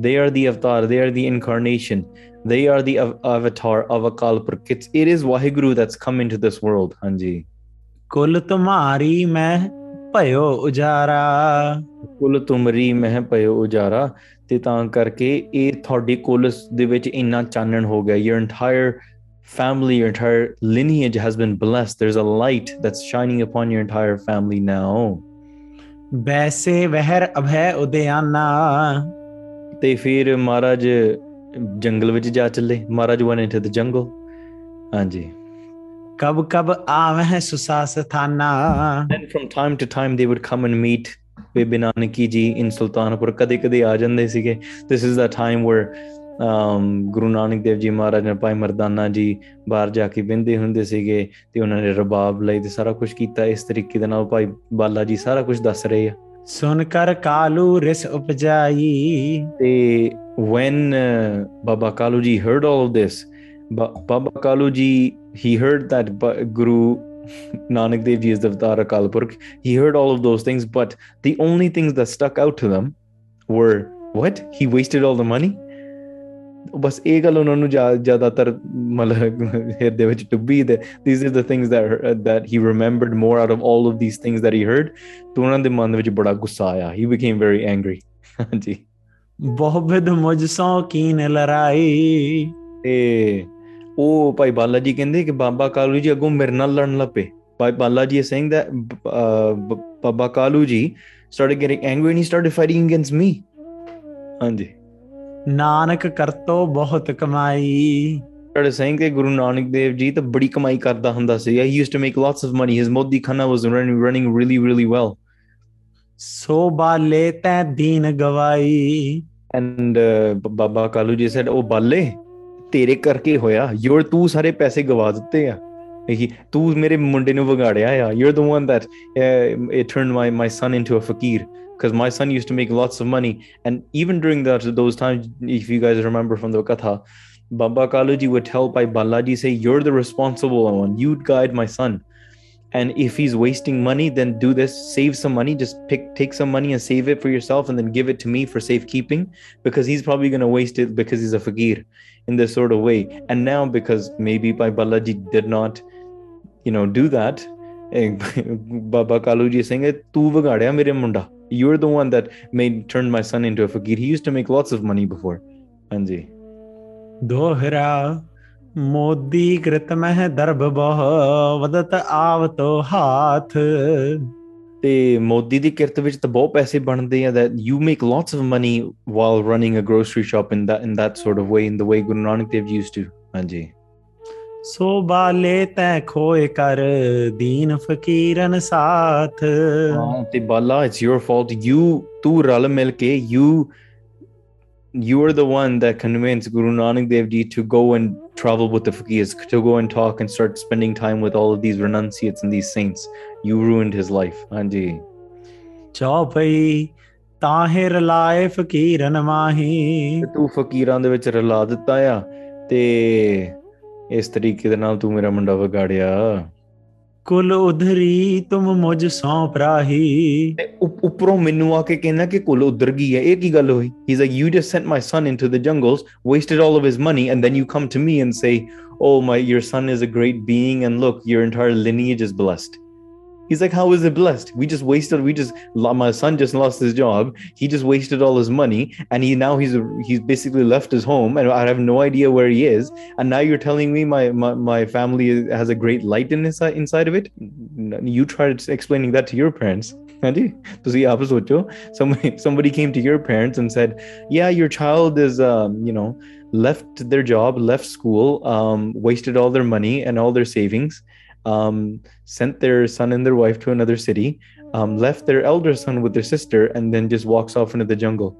ਦੇ ਆਰ ਦੀ ਅਵਤਾਰ ਦੇ ਆਰ ਦੀ ਇਨਕਾਰਨੇਸ਼ਨ ਦੇ are the Avtar of Akal Purakh it's it is Waheguru that's come into this world ਹਾਂਜੀ ਕੁਲ ਤੁਮਾਰੀ ਮੈਂ ਭਇਓ ਉਜਾਰਾ ਕੁਲ ਤੁਮਰੀ ਮਹਿ ਭਇਓ ਉਜਾਰਾ ਤੇ ਤਾਂ ਕਰਕੇ ਇਹ ਤੁਹਾਡੇ ਕੋਲਸ ਦੇ ਵਿੱਚ ਇੰਨਾ ਚਾਨਣ ਹੋ ਗਿਆ your entire family your entire lineage has been blessed there's a light that's shining upon your entire family now ਵੈਸੇ ਵਹਿਰ ਅਭੈ ਉਦਿਆਨਾ ਤੇ ਫਿਰ ਮਹਾਰਾਜ ਜੰਗਲ ਵਿੱਚ ਜਾ ਚੱਲੇ ਮਹਾਰਾਜ ਵਨ ਇਨਟੂ ਦ ਜੰਗਲ ਹਾਂਜੀ ਕਬ ਕਬ ਆਵਹਿ ਸੁਸਾ ਸਥਾਨਾ then from time to time they would come and meet ਵੇ ਬਿਨਾਨਕੀ ਜੀ ਇਨ ਸੁਲਤਾਨਪੁਰ ਕਦੇ ਕਦੇ ਆ ਜਾਂਦੇ ਸੀਗੇ this is the time where Guru Nanak Dev ji Maharaj ਨੇ ਭਾਈ ਮਰਦਾਨਾ ਜੀ ਬਾਹਰ ਜਾ ਕੇ ਬਿੰਦੇ ਹੁੰਦੇ ਸੀਗੇ ਤੇ ਉਹਨਾਂ ਨੇ ਰਬਾਬ ਲਈ ਤੇ ਸਾਰਾ ਕੁਝ ਕੀਤਾ ਇਸ ਤਰੀਕੇ ਦੇ ਨਾਲ ਭਾਈ ਬਾਲਾ ਜੀ ਸਾਰਾ ਕੁਝ ਦੱਸ ਰਹੇ ਆ ਸੁਨ ਕਰ ਕਾਲੂ ਰਿਸ ਉਪਜਾਈ ਤੇ van Baba Kalu ji heard all of this Baba Kalu ji he heard that Guru Nanak Dev Ji's is He heard all of those things, but the only things that stuck out to them were what? He wasted all the money? ਬਸ ਇਹ ਗੱਲ ਉਹਨਾਂ ਨੂੰ ਜ਼ਿਆਦਾਤਰ ਮਤਲਬ ਹਿਰਦੇ ਵਿੱਚ ਡੁੱਬੀ ਦੇ these is the things that that he remembered more out of of of these things that he heard ਤੋਂ ਉਹਨਾਂ ਦੇ ਮਨ ਵਿੱਚ ਬੜਾ ਗੁੱਸਾ ਆਇਆ ਹੀ ਬਿਕੇਮ ਵੈਰੀ ਐਂਗਰੀ ਹਾਂਜੀ ਮੁਝ ਲੜਾਈ ਤੇ ਉਹ ਭਾਈ ਬਾਲਾ ਜੀ ਕਹਿੰਦੇ ਕਿ ਬਾਬਾ ਕਾਲੂ ਜੀ ਅੱਗੋਂ ਮੇਰੇ ਨਾਲ ਲੜਨ ਲੱਪੇ ਭਾਈ ਬਾਲਾ ਜੀ ਇਹ saying the Baba Kalu ji start getting angry and he started fighting against me ਹਾਂਜੀ ਨਾਨਕ ਕਰਤੋ ਬਹੁਤ ਕਮਾਈ ਸਟਾਰਟ ਸੇਇੰਗ ਕਿ ਗੁਰੂ ਨਾਨਕ ਦੇਵ ਜੀ ਤਾਂ ਬੜੀ ਕਮਾਈ ਕਰਦਾ ਹੁੰਦਾ ਸੀ he used to make lots of money his Modi ਖਾਨਾ was running really really well so ਬਾਲੇ ਤੈ ਦੀਨ ਗਵਾਈ ਐਂਡ ਬਾਬਾ ਕਾਲੂ ਜੀ ਸੈਡ ਉਹ ਬਾਲੇ ਤੇਰੇ ਕਰਕੇ ਹੋਇਆ ਯੂਰ ਤੂੰ ਸਾਰੇ ਪੈਸੇ ਗਵਾ ਦਿੱਤੇ ਆ ਕਿ ਤੂੰ ਮੇਰੇ ਮੁੰਡੇ ਨੂੰ ਵਿਗਾੜਿਆ ਆ your the one that it turned my my son into because my son used to make lots of money and even during that those times if you guys remember from the katha baba kaluji would tell by balaji say you're the responsible one you would guide my son and if he's wasting money then do this save some money just pick take some money and save it for yourself and then give it to me for safekeeping because he's probably going to waste it because he's a fakir in this sort of way. And now, because maybe by Balaji did not, you know, do that, eh, Baba Kaluji is saying, eh, Tu mere munda. You're the one that made turned my son into a fakir. He used to make lots of money before. Anji. Dohra मोदी कृत मह दर्भ बह वदत आवतो हाथ ਤੇ ਮੋਦੀ ਦੀ ਕਿਰਤ ਵਿੱਚ ਤਾਂ ਬਹੁਤ ਪੈਸੇ ਬਣਦੇ ਆ that you make lots of money while running a grocery shop in that in that sort of way in the way Guru Nanak Dev used to ਹਾਂਜੀ ਸੋ ਬਾਲੇ ਤੈ ਖੋਏ ਕਰ ਦੀਨ ਫਕੀਰਨ ਸਾਥ ਹਾਂ ਤੇ ਬਾਲਾ ਇਟਸ ਯੋਰ ਫਾਲਟ ਯੂ ਤੂੰ ਰਲ ਮਿਲ ਕੇ you you were the one that convinced Guru Nanak Dev Ji to go and travel with the Fakirs, to go and talk and start spending time with all of these renunciates and these saints. You ruined his life. Anji. ਚੌਪਈ ਤਾਹੇ ਰਲਾਏ ਫਕੀਰਨ ਮਾਹੀ ਤੂੰ ਫਕੀਰਾਂ ਦੇ ਵਿੱਚ ਰਲਾ ਦਿੱਤਾ ਆ ਤੇ ਇਸ ਤਰੀਕੇ ਦੇ ਨਾਲ ਤੂੰ ਮੇਰਾ ਮੁੰਡਾ ਵਿਗਾੜਿਆ ਕੁਲ ਉਧਰੀ ਤੁਮ ਮੁਝ ਸੌ ਰਾਹੀ ਉਪਰੋਂ ਮੈਨੂੰ ਆ ਕੇ ਕਹਿੰਦਾ ਕਿ ਕੁਲ ਉਧਰ ਗਈ ਹੈ ਇਹ ਕੀ ਗੱਲ ਹੋਈ he is like you just sent my son into the jungles wasted all of his money and then you come to me and say oh my your son is a great being and look your entire lineage is blessed He's like, how is it blessed? We just wasted. We just my son just lost his job. He just wasted all his money, and he now he's he's basically left his home, and I have no idea where he is. And now you're telling me my my, my family has a great light in inside inside of it. You tried explaining that to your parents. Somebody somebody came to your parents and said, yeah, your child is um, you know left their job, left school, um, wasted all their money and all their savings um, sent their son and their wife to another city, um, left their oh. elder son with their sister, and then just walks off into the jungle.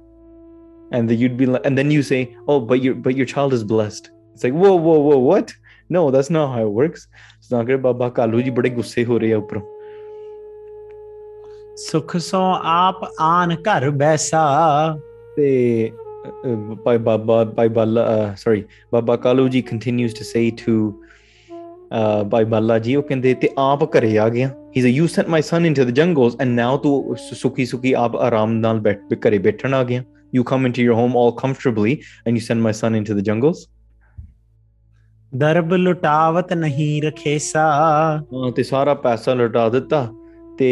And the, you'd be like, and then you say, "Oh, but your but your child is blessed." It's like, whoa, whoa, whoa, what? No, that's not how it works. It's not good. Baba Kalu ji bade gusse ho rahe upro. ਸੁਖ ਸੋ ਆਪ ਆਨ ਘਰ ਬੈਸਾ ਤੇ by Baba by Bala, uh, sorry, Baba Kaluji continues to say to ਬਾਈ ਬੱਲਾ ਜੀ ਉਹ ਕਹਿੰਦੇ ਤੇ ਆਪ ਘਰੇ ਆ ਗਿਆ he is you sent my son into the jungles and now ਤੂੰ ਸੁਖੀ ਸੁਖੀ ਆਪ ਆਰਾਮ ਨਾਲ ਬੈਠ ਘਰੇ ਬੈਠਣ ਆ ਗਿਆ you come into your home all comfortably and you send my son into the jungles ਦਰਬ ਲੁਟਾਵਤ ਨਹੀਂ ਰਖੇ ਹਾਂ ਤੇ ਸਾਰਾ ਪੈਸਾ ਲੁਟਾ ਦਿੱਤਾ ਤੇ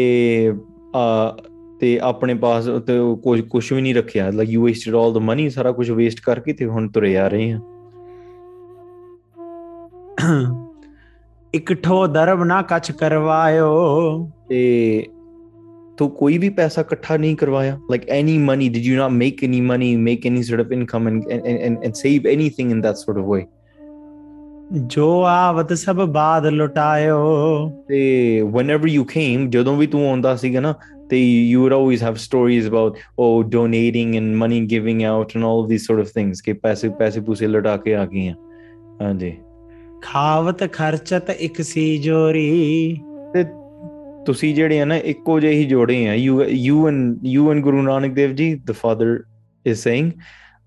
ਆ ਤੇ ਆਪਣੇ ਪਾਸ ਤੇ ਕੁਝ ਕੁਝ ਵੀ ਨਹੀਂ ਰੱਖਿਆ like you wasted 올 the money ਸਾਰਾ ਕੁਝ ਵੇਸਟ ਕਰਕੇ ਤੇ ਹੁਣ ਤੁਰੇ ਆ ਰਹੇ ਆ ਇਕਠੋ ਦਰਬ ਨਾ ਕੱਚ ਕਰਵਾਇਓ ਤੇ ਤੂੰ ਕੋਈ ਵੀ ਪੈਸਾ ਇਕੱਠਾ ਨਹੀਂ ਕਰਵਾਇਆ like any money did you not make any money make any sort of income and and and save anything in that sort of way ਜੋ ਆਵਤ ਸਭ ਬਾਦ ਲੁਟਾਇਓ ਤੇ whenever ਯੂ ਕੇਮ ਜਦੋਂ ਵੀ ਤੂੰ ਆਉਂਦਾ ਸੀਗਾ ਨਾ ਤੇ you would always have stories about O donating and money giving out and all of these sort of things ਕਿ ਪੈਸੇ ਪੈਸੇ ਪੂਸੇ ਲੁਟਾ ਕੇ ਆ ਗਏ ਹਾਂਜੀ ਖਾਵਤ ਖਰਚਤ ਇੱਕ ਸੀ ਜੋਰੀ ਤੇ ਤੁਸੀਂ ਜਿਹੜੇ ਆ ਨਾ ਇੱਕੋ ਜਿਹੇ ਹੀ ਜੋੜੇ ਆ you you and you and Guru Nanak Dev ji the father is saying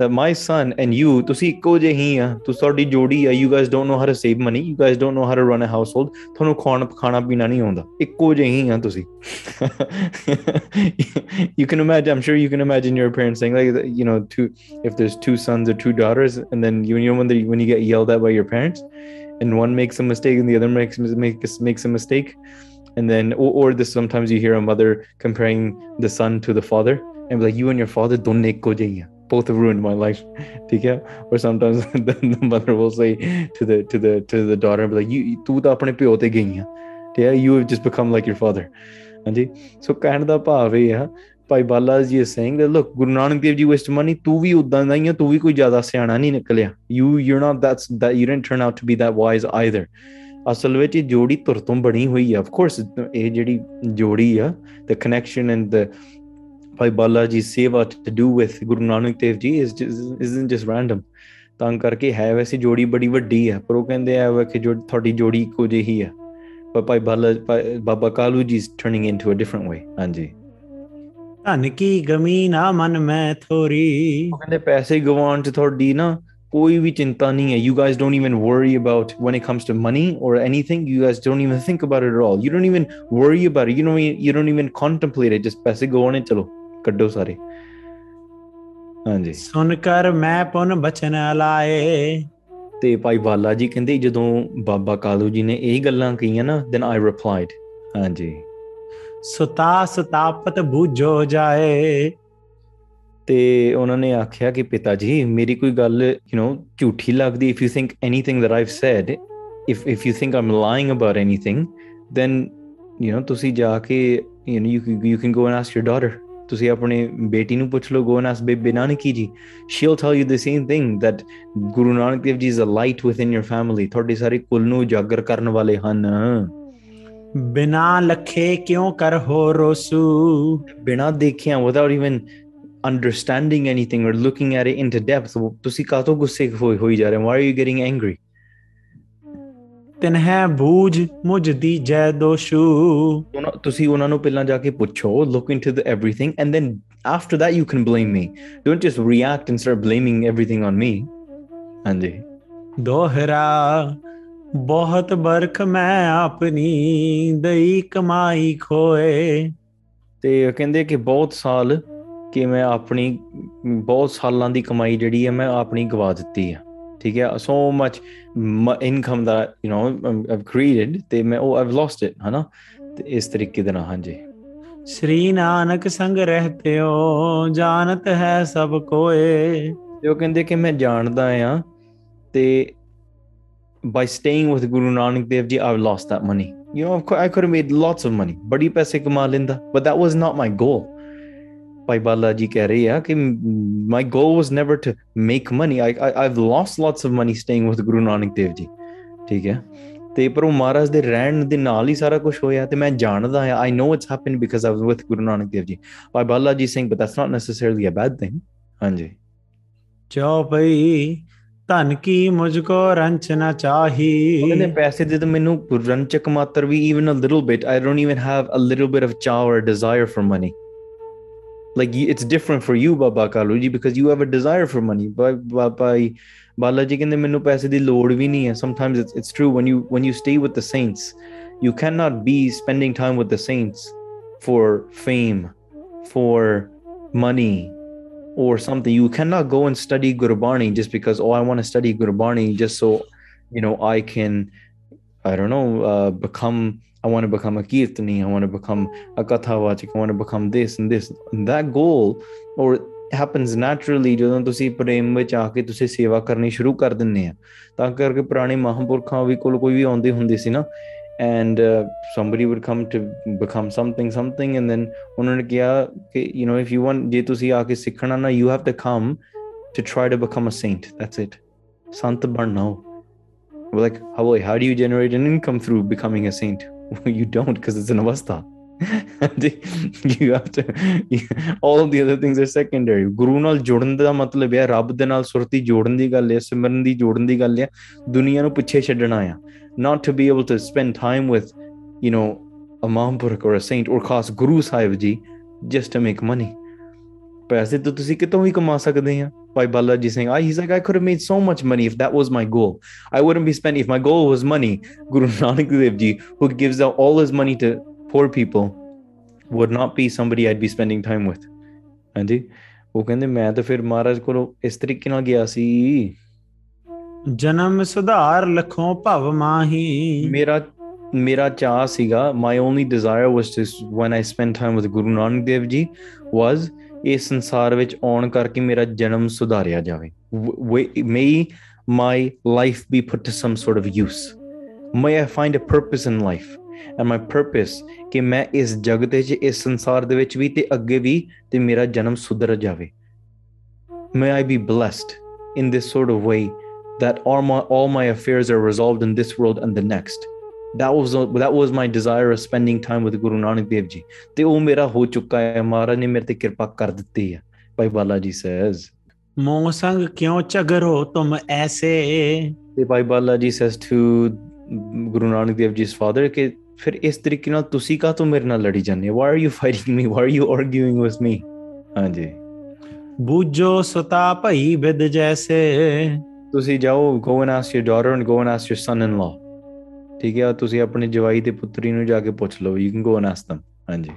that my son and you ਤੁਸੀਂ ਇੱਕੋ ਜਿਹੇ ਹੀ ਆ ਤੁਸੀਂ ਤੁਹਾਡੀ ਜੋੜੀ ਆ you guys don't know how to save money you guys don't know how to run a household ਤੁਹਾਨੂੰ ਖਾਣ ਖਾਣਾ ਪੀਣਾ ਨਹੀਂ ਆਉਂਦਾ ਇੱਕੋ ਜਿਹੇ ਹੀ ਆ ਤੁਸੀਂ you can imagine i'm sure you can imagine your parents saying like you know two if there's two sons or two daughters and then you, you know when, they, when you get yelled at by your parents and one makes a mistake and the other makes makes makes a mistake and then or, or this sometimes you hear a mother comparing the son to the father and like you and your father don't make both have ruined my life okay? or sometimes the, the, mother will say to the to the to the daughter like you you have just become like your father ਹਾਂਜੀ So kind ਦਾ ਭਾਵ ਇਹ ਆ ਭਾਈ Bala ji is saying that look Guru Nanak Dev ji waste money ਤੂੰ ਵੀ ਉਦਾਂ ਦਾ ਹੀ ਆ ਤੂੰ ਵੀ ਕੋਈ ਜ਼ਿਆਦਾ ਸਿਆਣਾ ਨਹੀਂ ਨਿਕਲਿਆ ਯੂ ਯੂ ਨਾਟ ਦੈਟਸ ਦੈ you didn't turn out to be that wise either ਅਸਲ ਵਿੱਚ ਇਹ ਜੋੜੀ ਤੁਰ ਤੋਂ ਬਣੀ ਹੋਈ ਆ ਆਫ ਕੋਰਸ ਇਹ ਜਿਹੜੀ ਜੋੜੀ ਆ ਦ connection and the Bhai Bala ji seva to do with Guru Nanak Dev ji is isn't just random ਤਾਂ ਕਰਕੇ ਹੈ ਵੈਸੀ ਜੋੜੀ ਬੜੀ ਵੱਡੀ ਆ ਪਰ ਉਹ ਕਹਿੰਦੇ ਆ ਕਿ ਜੋ ਤੁਹਾਡੀ ਜੋੜੀ ਕੋ ਜਿਹੀ ਆ ਪਰ ਭਾਈ ਬਾਲਾ ਬਾਬਾ Kalu ji is turning into a different way ਹਾਂਜੀ ਧਨ ਕੀ ਗਮੀ ਨਾ ਮਨ ਮੈਂ ਥੋਰੀ ਉਹ ਕਹਿੰਦੇ ਪੈਸੇ ਗਵਾਉਣ ਚ ਥੋੜੀ ਨਾ ਕੋਈ ਵੀ ਚਿੰਤਾ ਨਹੀਂ ਹੈ you guys don't even worry about when it comes to money or anything you guys don't even think about it all you don't even worry about you know you don't even contemplate it just ਪੈਸੇ ਗਵਾਉਣੇ ਚਲੋ ਕੱਢੋ ਸਾਰੇ ਹਾਂਜੀ ਸੁਣ ਕਰ ਮੈਂ ਪੁਨ ਬਚਨ ਲਾਏ ਤੇ ਭਾਈ ਬਾਲਾ ਜੀ ਕਹਿੰਦੇ ਜਦੋਂ ਬਾਬਾ ਕਾਲੂ ਜੀ ਨੇ ਇਹ ਗੱਲਾਂ ਕਹੀਆਂ ਨਾ ਦੈਨ ਆਈ ਰਿਪਲਾਈਡ ਹਾਂਜੀ ਸੁਤਾ ਸਤਾਪਤ ਬੂਝੋ ਜਾਏ ਤੇ ਉਹਨਾਂ ਨੇ ਆਖਿਆ ਕਿ ਪਿਤਾ ਜੀ ਮੇਰੀ ਕੋਈ ਗੱਲ ਯੂ نو ਝੂਠੀ ਲੱਗਦੀ if you think anything that I've said if if you think I'm lying about anything then you know ਤੁਸੀਂ ਜਾ ਕੇ you know you you can go and ask your daughter ਤੁਸੀਂ ਆਪਣੇ ਬੇਟੀ ਨੂੰ ਪੁੱਛ ਲਓ ਗੋ and ask Bebe Nanak ji she will tell you the same thing that Guru Nanak Dev ji is a light with your family ਥੋੜੀ ਸਾਰੇ ਕੁੱਲ ਨੂੰ ਉਜਾਗਰ ਕਰਨ ਵਾਲੇ ਹਨ ਬਿਨਾ ਲਖੇ ਕਿਉਂ ਕਰ ਹੋ ਰੋਸੂ ਬਿਨਾ ਦੇਖਿਆ without even understanding anything or looking at it into depth ਤੁਸੀਂ ਕਾਤੋਂ ਗੁੱਸੇ ਹੋਈ ਹੋਈ ਜਾ ਰਹੇ ਹੋ why are you getting angry ਤਨ ਹੈ ਬੂਝ ਮੁਝ ਦੀ ਜੈ ਦੋਸ਼ੂ ਤੁਸੀਂ ਉਹਨਾਂ ਨੂੰ ਪਹਿਲਾਂ ਜਾ ਕੇ ਪੁੱਛੋ look into the everything and then after that you can blame me don't just react and start blaming everything on me ਹਾਂਜੀ ਦੋਹਰਾ ਬਹੁਤ ਬਰਖ ਮੈਂ ਆਪਣੀ ਦਈ ਕਮਾਈ ਖੋਏ ਤੇ ਉਹ ਕਹਿੰਦੇ ਕਿ ਬਹੁਤ ਸਾਲ ਕਿ ਮੈਂ ਆਪਣੀ ਬਹੁਤ ਸਾਲਾਂ ਦੀ ਕਮਾਈ ਜਿਹੜੀ ਹੈ ਮੈਂ ਆਪਣੀ ਗਵਾ ਦਿੱਤੀ ਹੈ ਠੀਕ ਹੈ ਸੋ ਮਚ ਇਨਕਮ ਦਾ ਯੂ نو ਆਵ ਕ੍ਰੀਏਟਡ ਤੇ ਮੈਂ ਉਹ ਆਵ ਲੋਸਟ ਇਟ ਹਨਾ ਤੇ ਇਸ ਤਰੀਕੇ ਦੇ ਨਾਲ ਹਾਂਜੀ ਸ੍ਰੀ ਨਾਨਕ ਸੰਗ ਰਹਤੇ ਹੋ ਜਾਣਤ ਹੈ ਸਭ ਕੋਏ ਜੋ ਉਹ ਕਹਿੰਦੇ ਕਿ ਮੈਂ ਜਾਣਦਾ ਆ ਤੇ by staying with Guru Nanak Dev Ji, I've lost that money. You know, I could have made lots of money. Badi paise linda. But that was not my goal. By Balaji keh rahi ki my goal was never to make money. I, I, I've lost lots of money staying with Guru Nanak Dev Ji. ਠੀਕ ਹੈ ਤੇ ਪਰ ਉਹ ਮਹਾਰਾਜ ਦੇ ਰਹਿਣ ਦੇ ਨਾਲ ਹੀ ਸਾਰਾ ਕੁਝ ਹੋਇਆ ਤੇ ਮੈਂ ਜਾਣਦਾ ਹਾਂ I know it's happen because I was with Guru Nanak Dev ji Bhai Bala ji Singh but that's not necessarily a bad thing ਹਾਂਜੀ ਚਲੋ ਭਾਈ ਧਨ ਕੀ ਮੁਝਕੋ ਰੰਚਨਾ ਚਾਹੀ ਉਹਨੇ ਪੈਸੇ ਦੇ ਤਾਂ ਮੈਨੂੰ ਰੰਚਕ ਮਾਤਰ even a little bit I don't even have a little bit of chow or desire for money like it's different for you baba kaluji because you have a desire for money but by balaji ਕਹਿੰਦੇ ਮੈਨੂੰ ਪੈਸੇ ਦੀ ਲੋੜ ਵੀ sometimes it's it's true when you when you stay with the saints you cannot be spending time with the saints for fame for money or something. You cannot go and study Gurbani just because, oh, I want to study Gurbani just so, you know, I can, I don't know, uh, become, I want to become a Kirtani, I want to become a Kathavachik, I want to become this and this. And that goal or happens naturally ਜਦੋਂ ਤੁਸੀਂ ਪ੍ਰੇਮ ਵਿੱਚ ਆ ਕੇ ਤੁਸੀਂ ਸੇਵਾ ਕਰਨੀ ਸ਼ੁਰੂ ਕਰ ਦਿੰਦੇ ਆ ਤਾਂ ਕਰਕੇ ਪੁਰਾਣੇ ਮਹਾਂਪੁਰਖਾਂ ਵੀ ਕੋਲ ਕੋਈ ਵੀ ਆਉਂਦੇ ਹੁੰਦੇ ਸੀ ਨਾ and uh, somebody would come to become something something and then उन्होंने किया you know if you want जे आके सीखना ना you have to come to try to become a saint that's it संत बनना we're like how how do you generate an income through becoming a saint you don't because it's an avastha you have to all of the other things are secondary guru nal ਜੁੜਨ da matlab ਹੈ ਰੱਬ ਦੇ ਨਾਲ ਸੁਰਤੀ ਜੋੜਨ ਦੀ ਗੱਲ ਹੈ ਸਿਮਰਨ ਦੀ ਜੋੜਨ ਦੀ ਗੱਲ ਹੈ ਦੁਨੀਆ ਨੂੰ ਪਿੱਛੇ ਛੱਡਣਾ ਆ not to be able to spend time with, you know, a Mahampurak or a saint or cause Guru Sahib Ji just to make money. By Balaji saying, oh, he's like, I could have made so much money if that was my goal. I wouldn't be spending, if my goal was money, Guru Nanak Dev Ji, who gives out all his money to poor people, would not be somebody I'd be spending time with. And he, ਉਹ ਕਹਿੰਦੇ ਮੈਂ ਤਾਂ ਫਿਰ ਮਹਾਰਾਜ ਕੋਲ ਇਸ ਜਨਮ ਸੁਧਾਰ ਲਖੋਂ ਭਵ ਮਾਹੀ ਮੇਰਾ ਮੇਰਾ ਚਾਹ ਸੀਗਾ my only desire was to one I spend time with Guru Nanak Dev ji was ਇਸ ਸੰਸਾਰ ਵਿੱਚ ਆਉਣ ਕਰਕੇ ਮੇਰਾ ਜਨਮ ਸੁਧਾਰਿਆ ਜਾਵੇ may my life be put to some sort of use May I find a purpose in life and my purpose ਕਿ ਮੈਂ ਇਸ ਜਗਤ ਵਿੱਚ ਇਸ ਸੰਸਾਰ ਦੇ ਵਿੱਚ ਵੀ ਤੇ ਅੱਗੇ ਵੀ ਤੇ ਮੇਰਾ ਜਨਮ ਸੁਧਰ ਜਾਵੇ. May I be blessed in this sort of way that all my, affairs are resolved in this world and the next. That was that was my desire of spending time with Guru Nanak Dev Ji. Oh Amara ni Bhai Balaji says, Mongsang kyon chagaro tum aise? Bhai Balaji says to Guru Nanak Dev Ji's father, ke, Phir is na, tusi ka na ladi janne. Why are you fighting me? Why are you arguing with me? Haan ji. Bujjo sata pai bid ਤੁਸੀਂ ਜਾਓ go and ask your daughter and go and ask your son in law ਠੀਕ ਹੈ ਤੁਸੀਂ ਆਪਣੇ ਜਵਾਈ ਤੇ ਪੁੱਤਰੀ ਨੂੰ ਜਾ ਕੇ ਪੁੱਛ ਲਓ you can go and ask them ਹਾਂਜੀ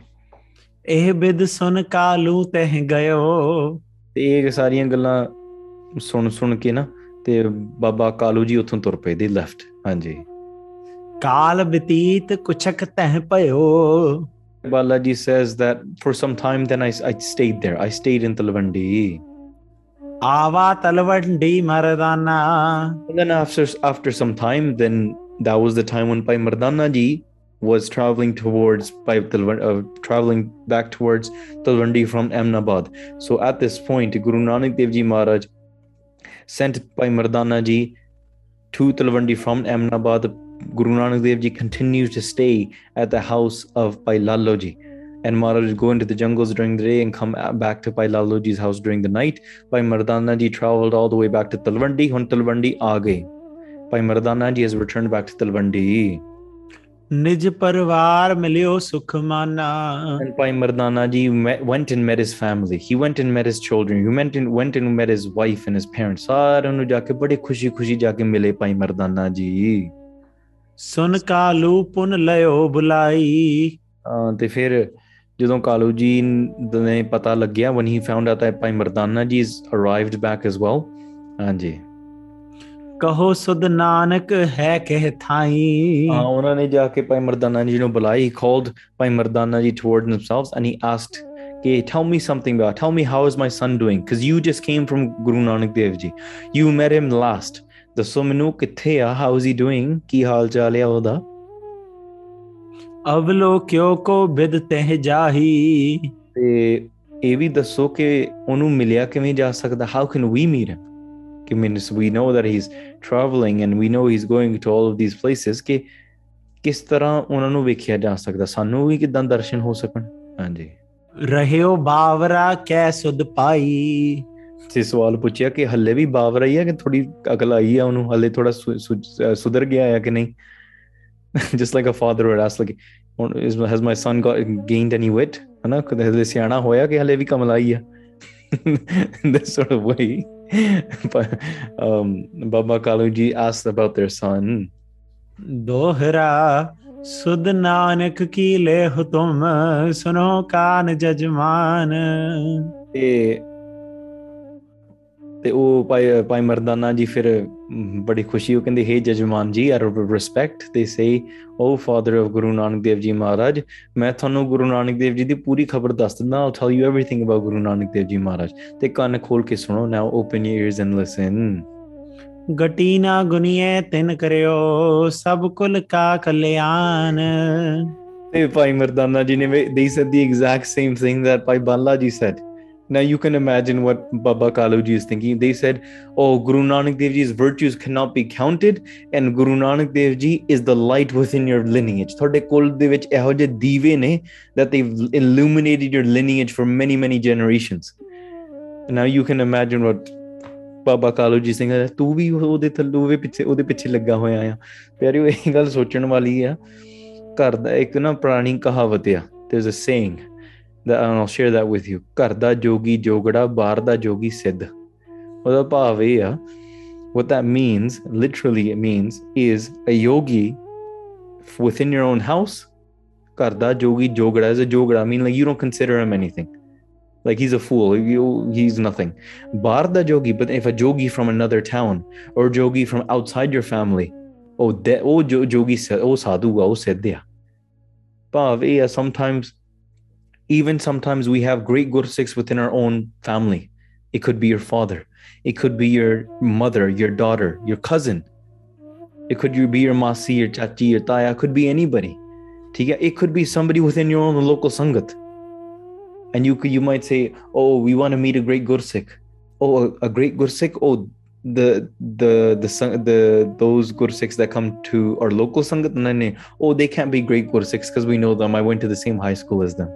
ਇਹ ਬਿਦ ਸੁਨ ਕਾਲੂ ਤਹਿ ਗਇਓ ਤੇ ਇਹ ਸਾਰੀਆਂ ਗੱਲਾਂ ਸੁਣ ਸੁਣ ਕੇ ਨਾ ਤੇ ਬਾਬਾ ਕਾਲੂ ਜੀ ਉੱਥੋਂ ਤੁਰ ਪਏ ਦੇ ਲੈਫਟ ਹਾਂਜੀ ਕਾਲ ਬਤੀਤ ਕੁਛਕ ਤਹਿ ਭਇਓ Bala ji says that for some time then I stayed there I stayed in Talwandi And then after after some time, then that was the time when Pai Mardana ji was traveling towards Pai uh, traveling back towards Talwandi from Ahmedabad. So at this point, Guru Nanak Dev Ji Maharaj sent Pai Mardana ji to Talwandi from Ahmedabad. Guru Nanak Dev Ji continued to stay at the house of Pai Lalo ji and Maharaj go into the jungles during the day and come back to Pai Laloji's house during the night. Pai Mardanaji traveled all the way back to Talwandi. Hun Talwandi aage. Pai Mardanaji has returned back to Talwandi. Nij parvar milyo sukhmana. And Pai Mardanaji went and met his family. He went and met his children. He went and went and met his wife and his parents. ਸਾਰਿਆਂ ਨੂੰ ਜਾ ਕੇ khushi ਖੁਸ਼ੀ ਖੁਸ਼ੀ ਜਾ ਕੇ ਮਿਲੇ ਸੁਨ ਕਾਲੂ ਪੁਨ ਲਇਓ ਬੁਲਾਈ ਤੇ ਫਿਰ ਜਦੋਂ ਕਾਲੂ ਜੀ ਨੇ ਪਤਾ ਲੱਗਿਆ when he found out Bhai Mardana ji is arrived back as well ਹਾਂਜੀ ਕਹੋ ਸੁਧ ਨਾਨਕ ਹੈ ਕਹਿ ਥਾਈ ਹਾਂ ਉਹਨਾਂ ਨੇ ਜਾ ਕੇ ਪਾਈ ਮਰਦਾਨਾ ਜੀ ਨੂੰ ਬੁਲਾਈ called Bhai Mardana ji toward himself and he asked ਕਿ tell me something but tell me how is my son doing cause you just came from Guru Nanak Dev ji you met him last ਦਸੋ ਮੈਨੂੰ ਕਿੱਥੇ ਆ ਹਾਊ ਇਜ਼ ਹੀ ਡੂਇੰਗ ਕੀ ਹਾਲ ਚਾਲ ਹੈ ਉਹਦਾ ਕਿਉ ਕੋ ਬਿਦ ਤਹਿ ਜਾਹੀ ਤੇ ਇਹ ਵੀ ਦੱਸੋ ਕਿ ਉਹਨੂੰ ਮਿਲਿਆ ਕਿਵੇਂ ਜਾ ਸਕਦਾ how can we meet him ਕਿ means we know that he is travelling and we know he is going to all of these places ਕਿ ਕਿਸ ਤਰ੍ਹਾਂ ਉਹਨਾਂ ਨੂੰ ਵੇਖਿਆ ਜਾ ਸਕਦਾ ਸਾਨੂੰ ਵੀ ਕਿਦਾਂ ਦਰਸ਼ਨ ਹੋ ਸਕਣ ਹਾਂਜੀ ਰਹਿਓ ਬਾਵਰਾ ਕੈ ਸੁਧ ਪਾਈ ਤੇ ਸਵਾਲ ਪੁੱਛਿਆ ਕਿ ਹੱਲੇ ਵੀ ਬਾਵਰਾ ਹੀ ਹੈ ਕਿ ਥੋੜੀ ਅਕਲ ਆਈ ਹੈ ਉਹਨੂੰ ਹੱਲੇ ਥੋੜਾ ਸੁਧਰ ਗਿਆ ਹੈ ਕਿ ਨਹੀਂ just like a father would ask like oh, has my son got gained any weight है ना कि कमलाई है this sort of way but um baba kaluji asked about their son Dohra, सुध नानक की ले हो तुम सुनो कान ਤੇ ਉਹ ਭਾਈ ਭਾਈ ਮਰਦਾਨਾ ਜੀ ਫਿਰ ਬੜੀ ਖੁਸ਼ੀ ਉਹ ਕਹਿੰਦੇ ਹੇ ਜਜਮਾਨ ਜੀ are respect they say oh father of Guru Nanak Dev ji Maharaj ਮੈਂ ਤੁਹਾਨੂੰ ਗੁਰੂ ਨਾਨਕ ਦੇਵ ਜੀ ਦੀ ਪੂਰੀ ਖਬਰ ਦੱਸ ਦਿੰਦਾ I'll tell you everything about Guru Nanak Dev ji Maharaj ਤੇ ਕੰਨ ਖੋਲ ਕੇ ਸੁਣੋ now open your ears and listen ਗਟੀ ਨਾ ਗੁਨੀਏ ਤਿੰਨ ਕਰਿਓ ਸਭ ਕੁਲ ਕਾ ਕਲਿਆਣ ਤੇ ਭਾਈ ਮਰਦਾਨਾ ਜੀ ਨੇ ਦੇ ਸਦੀ exact same thing that Bhai Bala ji said Now you can imagine what Baba Kaluji is thinking. They said, Oh, Guru Nanak Dev Ji's virtues cannot be counted, and Guru Nanak Dev Ji is the light within your lineage. that they've illuminated your lineage for many, many generations. now you can imagine what Baba Kaluji is Singh ਤੂੰ ਵੀ ਉਹਦੇ ਥੱਲੇ that and I'll share that with you Karda ਦਾ ਜੋਗੀ barda ਬਾਹਰ what that means literally it means is a yogi within your own house Karda ਦਾ ਜੋਗੀ is a jogada I mean like you don't consider him anything like he's a fool you, he's nothing barda jogi but if a jogi from another town or jogi from outside your family oh de, oh jogi oh sadhu oh siddhya sometimes even sometimes we have great gursikhs within our own family. It could be your father, it could be your mother, your daughter, your cousin. It could be your masi, your chachi, your taya, could be anybody. It could be somebody within your own local sangat. And you could, you might say, Oh, we want to meet a great gursikh. Oh, a, great gursikh. Oh, the the the the those gursikhs that come to our local sangat. Oh, they can't be great gursikhs because we know them. I went to the same high school as them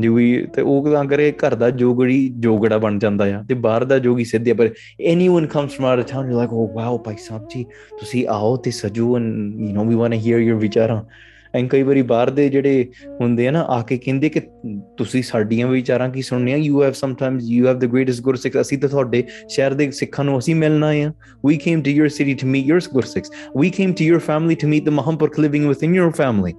ਵੀ ਤੇ ਉਹ ਤਾਂ ਕਰੇ ਘਰ ਦਾ ਜੋਗੜੀ ਜੋਗੜਾ ਬਣ ਜਾਂਦਾ ਆ ਤੇ ਬਾਹਰ ਦਾ ਜੋਗੀ ਸਿੱਧਿਆ ਪਰ anyone comes from out of town you like oh wow Bhai Sahib ji ਤੁਸੀਂ ਆਓ ਤੇ ਸਜੂ and you know we want to hear your ਵਿਚਾਰਾਂ ਐਂ ਕਈ ਵਾਰੀ ਬਾਹਰ ਦੇ ਜਿਹੜੇ ਹੁੰਦੇ ਆ ਨਾ ਆ ਕੇ ਕਹਿੰਦੇ ਕਿ ਤੁਸੀਂ ਸਾਡੀਆਂ ਵਿਚਾਰਾਂ ਕੀ ਆ you have some times you have the greatest Gursikh ਅਸੀਂ ਤਾਂ ਤੁਹਾਡੇ ਸ਼ਹਿਰ ਦੇ ਸਿੱਖਾਂ ਨੂੰ ਅਸੀਂ ਮਿਲਣਾ ਆ we came to your city to meet your Sikh we came to your family to meet the mahapurakh living within your family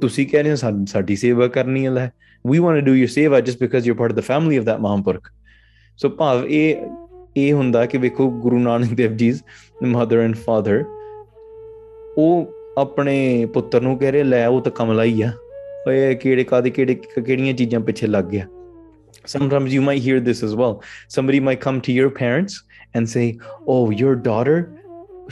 ਤੁਸੀਂ ਕਹਿ ਰਹੇ ਹੋ ਸਾਡੀ ਸੇਵਾ ਕਰਨੀ ਹੈ we want to do your seva just because you're part of the family of that mahapurakh So, ਭਾਵ ਇਹ ਇਹ ਹੁੰਦਾ ਕਿ ਵੇਖੋ Guru Nanak Dev ji's mother and father ਉਹ ਆਪਣੇ ਪੁੱਤਰ ਨੂੰ ਕਹਿ ਰਹੇ ਲੈ ਉਹ ਤਾਂ ਕਮਲਾ ਹੀ ਆ ਓਏ ਕਿਹੜੇ ਕਾਦੇ sometimes you might hear this as well somebody might come to your parents and say oh your daughter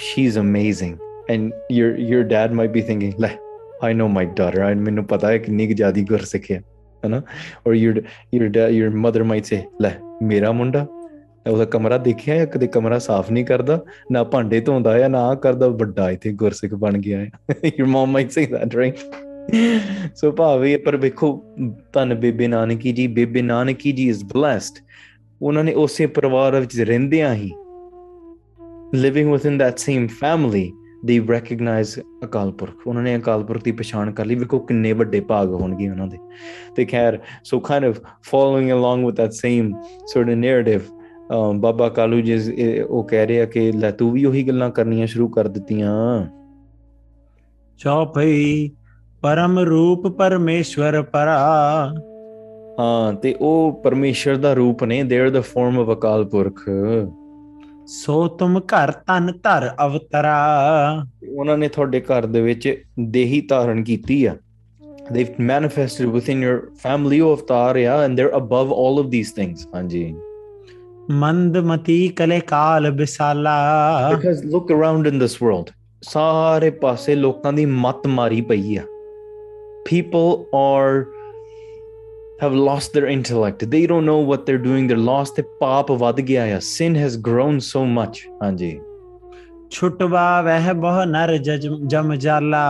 she's amazing and your your dad might be thinking like i know my daughter i ਮੈਨੂੰ ਪਤਾ ਹੈ ਕਿੰਨੀ ਜਿਆਦੀ ਗੁਰਸਿੱਖ ਹੈ ਹਨਾ or your your your mother might say ਲੈ ਮੇਰਾ ਮੁੰਡਾ ਉਹਦਾ ਕਮਰਾ ਦੇਖਿਆ ਹੈ ਕਦੇ ਕਮਰਾ ਸਾਫ਼ ਨਹੀਂ ਕਰਦਾ ਨਾ ਭਾਂਡੇ ਧੋਂਦਾ ਹੈ ਨਾ ਕਰਦਾ ਵੱਡਾ ਇਥੇ ਗੁਰਸਿੱਖ ਬਣ ਗਿਆ ਹੈ your mum might say that right so ਭਾਵੇਂ ਪਰ ਵੇਖੋ ਤਨ ਬੇਬੇ ਨਾਨਕੀ ਜੀ ਬੇਬੇ ਨਾਨਕੀ ਜੀ ਇਜ਼ ਬਲੈਸਡ ਉਹਨਾਂ ਨੇ ਉਸੇ ਪਰਿਵਾਰ ਵਿੱਚ ਰਹਿੰਦਿਆਂ ਹੀ living within in that same family they recognize Akal Purakh ਉਹਨਾਂ ਨੇ ਅਕਾਲ ਪੁਰਖ ਦੀ ਪਛਾਣ ਕਰ ਲਈ ਵੇਖੋ ਕਿੰਨੇ ਵੱਡੇ ਭਾਗ ਹੋਣਗੇ ਉਹਨਾਂ ਦੇ ਤੇ ਖੈਰ so kind of following along with that same sort of narrative Baba Kalu ji ਉਹ ਕਹਿ ਰਿਹਾ ਕਿ ਲੈ ਤੂੰ ਵੀ ਉਹੀ ਗੱਲਾਂ ਕਰਨੀਆਂ ਸ਼ੁਰੂ ਕਰ ਦਿੱਤੀਆਂ ਚਾਹ ਭਈ ਪਰਮ ਰੂਪ ਪਰਮੇਸ਼ਵਰ ਪਰਾ ਹਾਂ ਤੇ ਉਹ ਪਰਮੇਸ਼ਰ ਦਾ ਰੂਪ ਨੇ they are the form of Akal Purakh so ਤੁਮ ਘਰ ਤਨ ਧਰ ਅਵਤਰਾ ਉਹਨਾਂ ਨੇ ਤੁਹਾਡੇ ਘਰ ਦੇ ਵਿੱਚ ਦੇਹੀ ਧਾਰਨ ਕੀਤੀ ਆ they manifested within your family of ਤਾਰਿਆ and there above all of these things ਹਾਂਜੀ ਮੰਦ ਮਤੀ ਕਲੇ ਕਾਲ ਬਿਸਾਲਾ because look around in this world ਸਾਰੇ ਪਾਸੇ ਲੋਕਾਂ ਦੀ ਮਤ ਮਾਰੀ ਪਈ ਆ people are have lost their intellect they don't know what they're doing they're lost the paap vad gaya sin has grown so much Anji. ਛੁੱਟਵਾ ਵਹਿ ਬਹੁ ਨਰ ਜਮ ਜਾਲਾ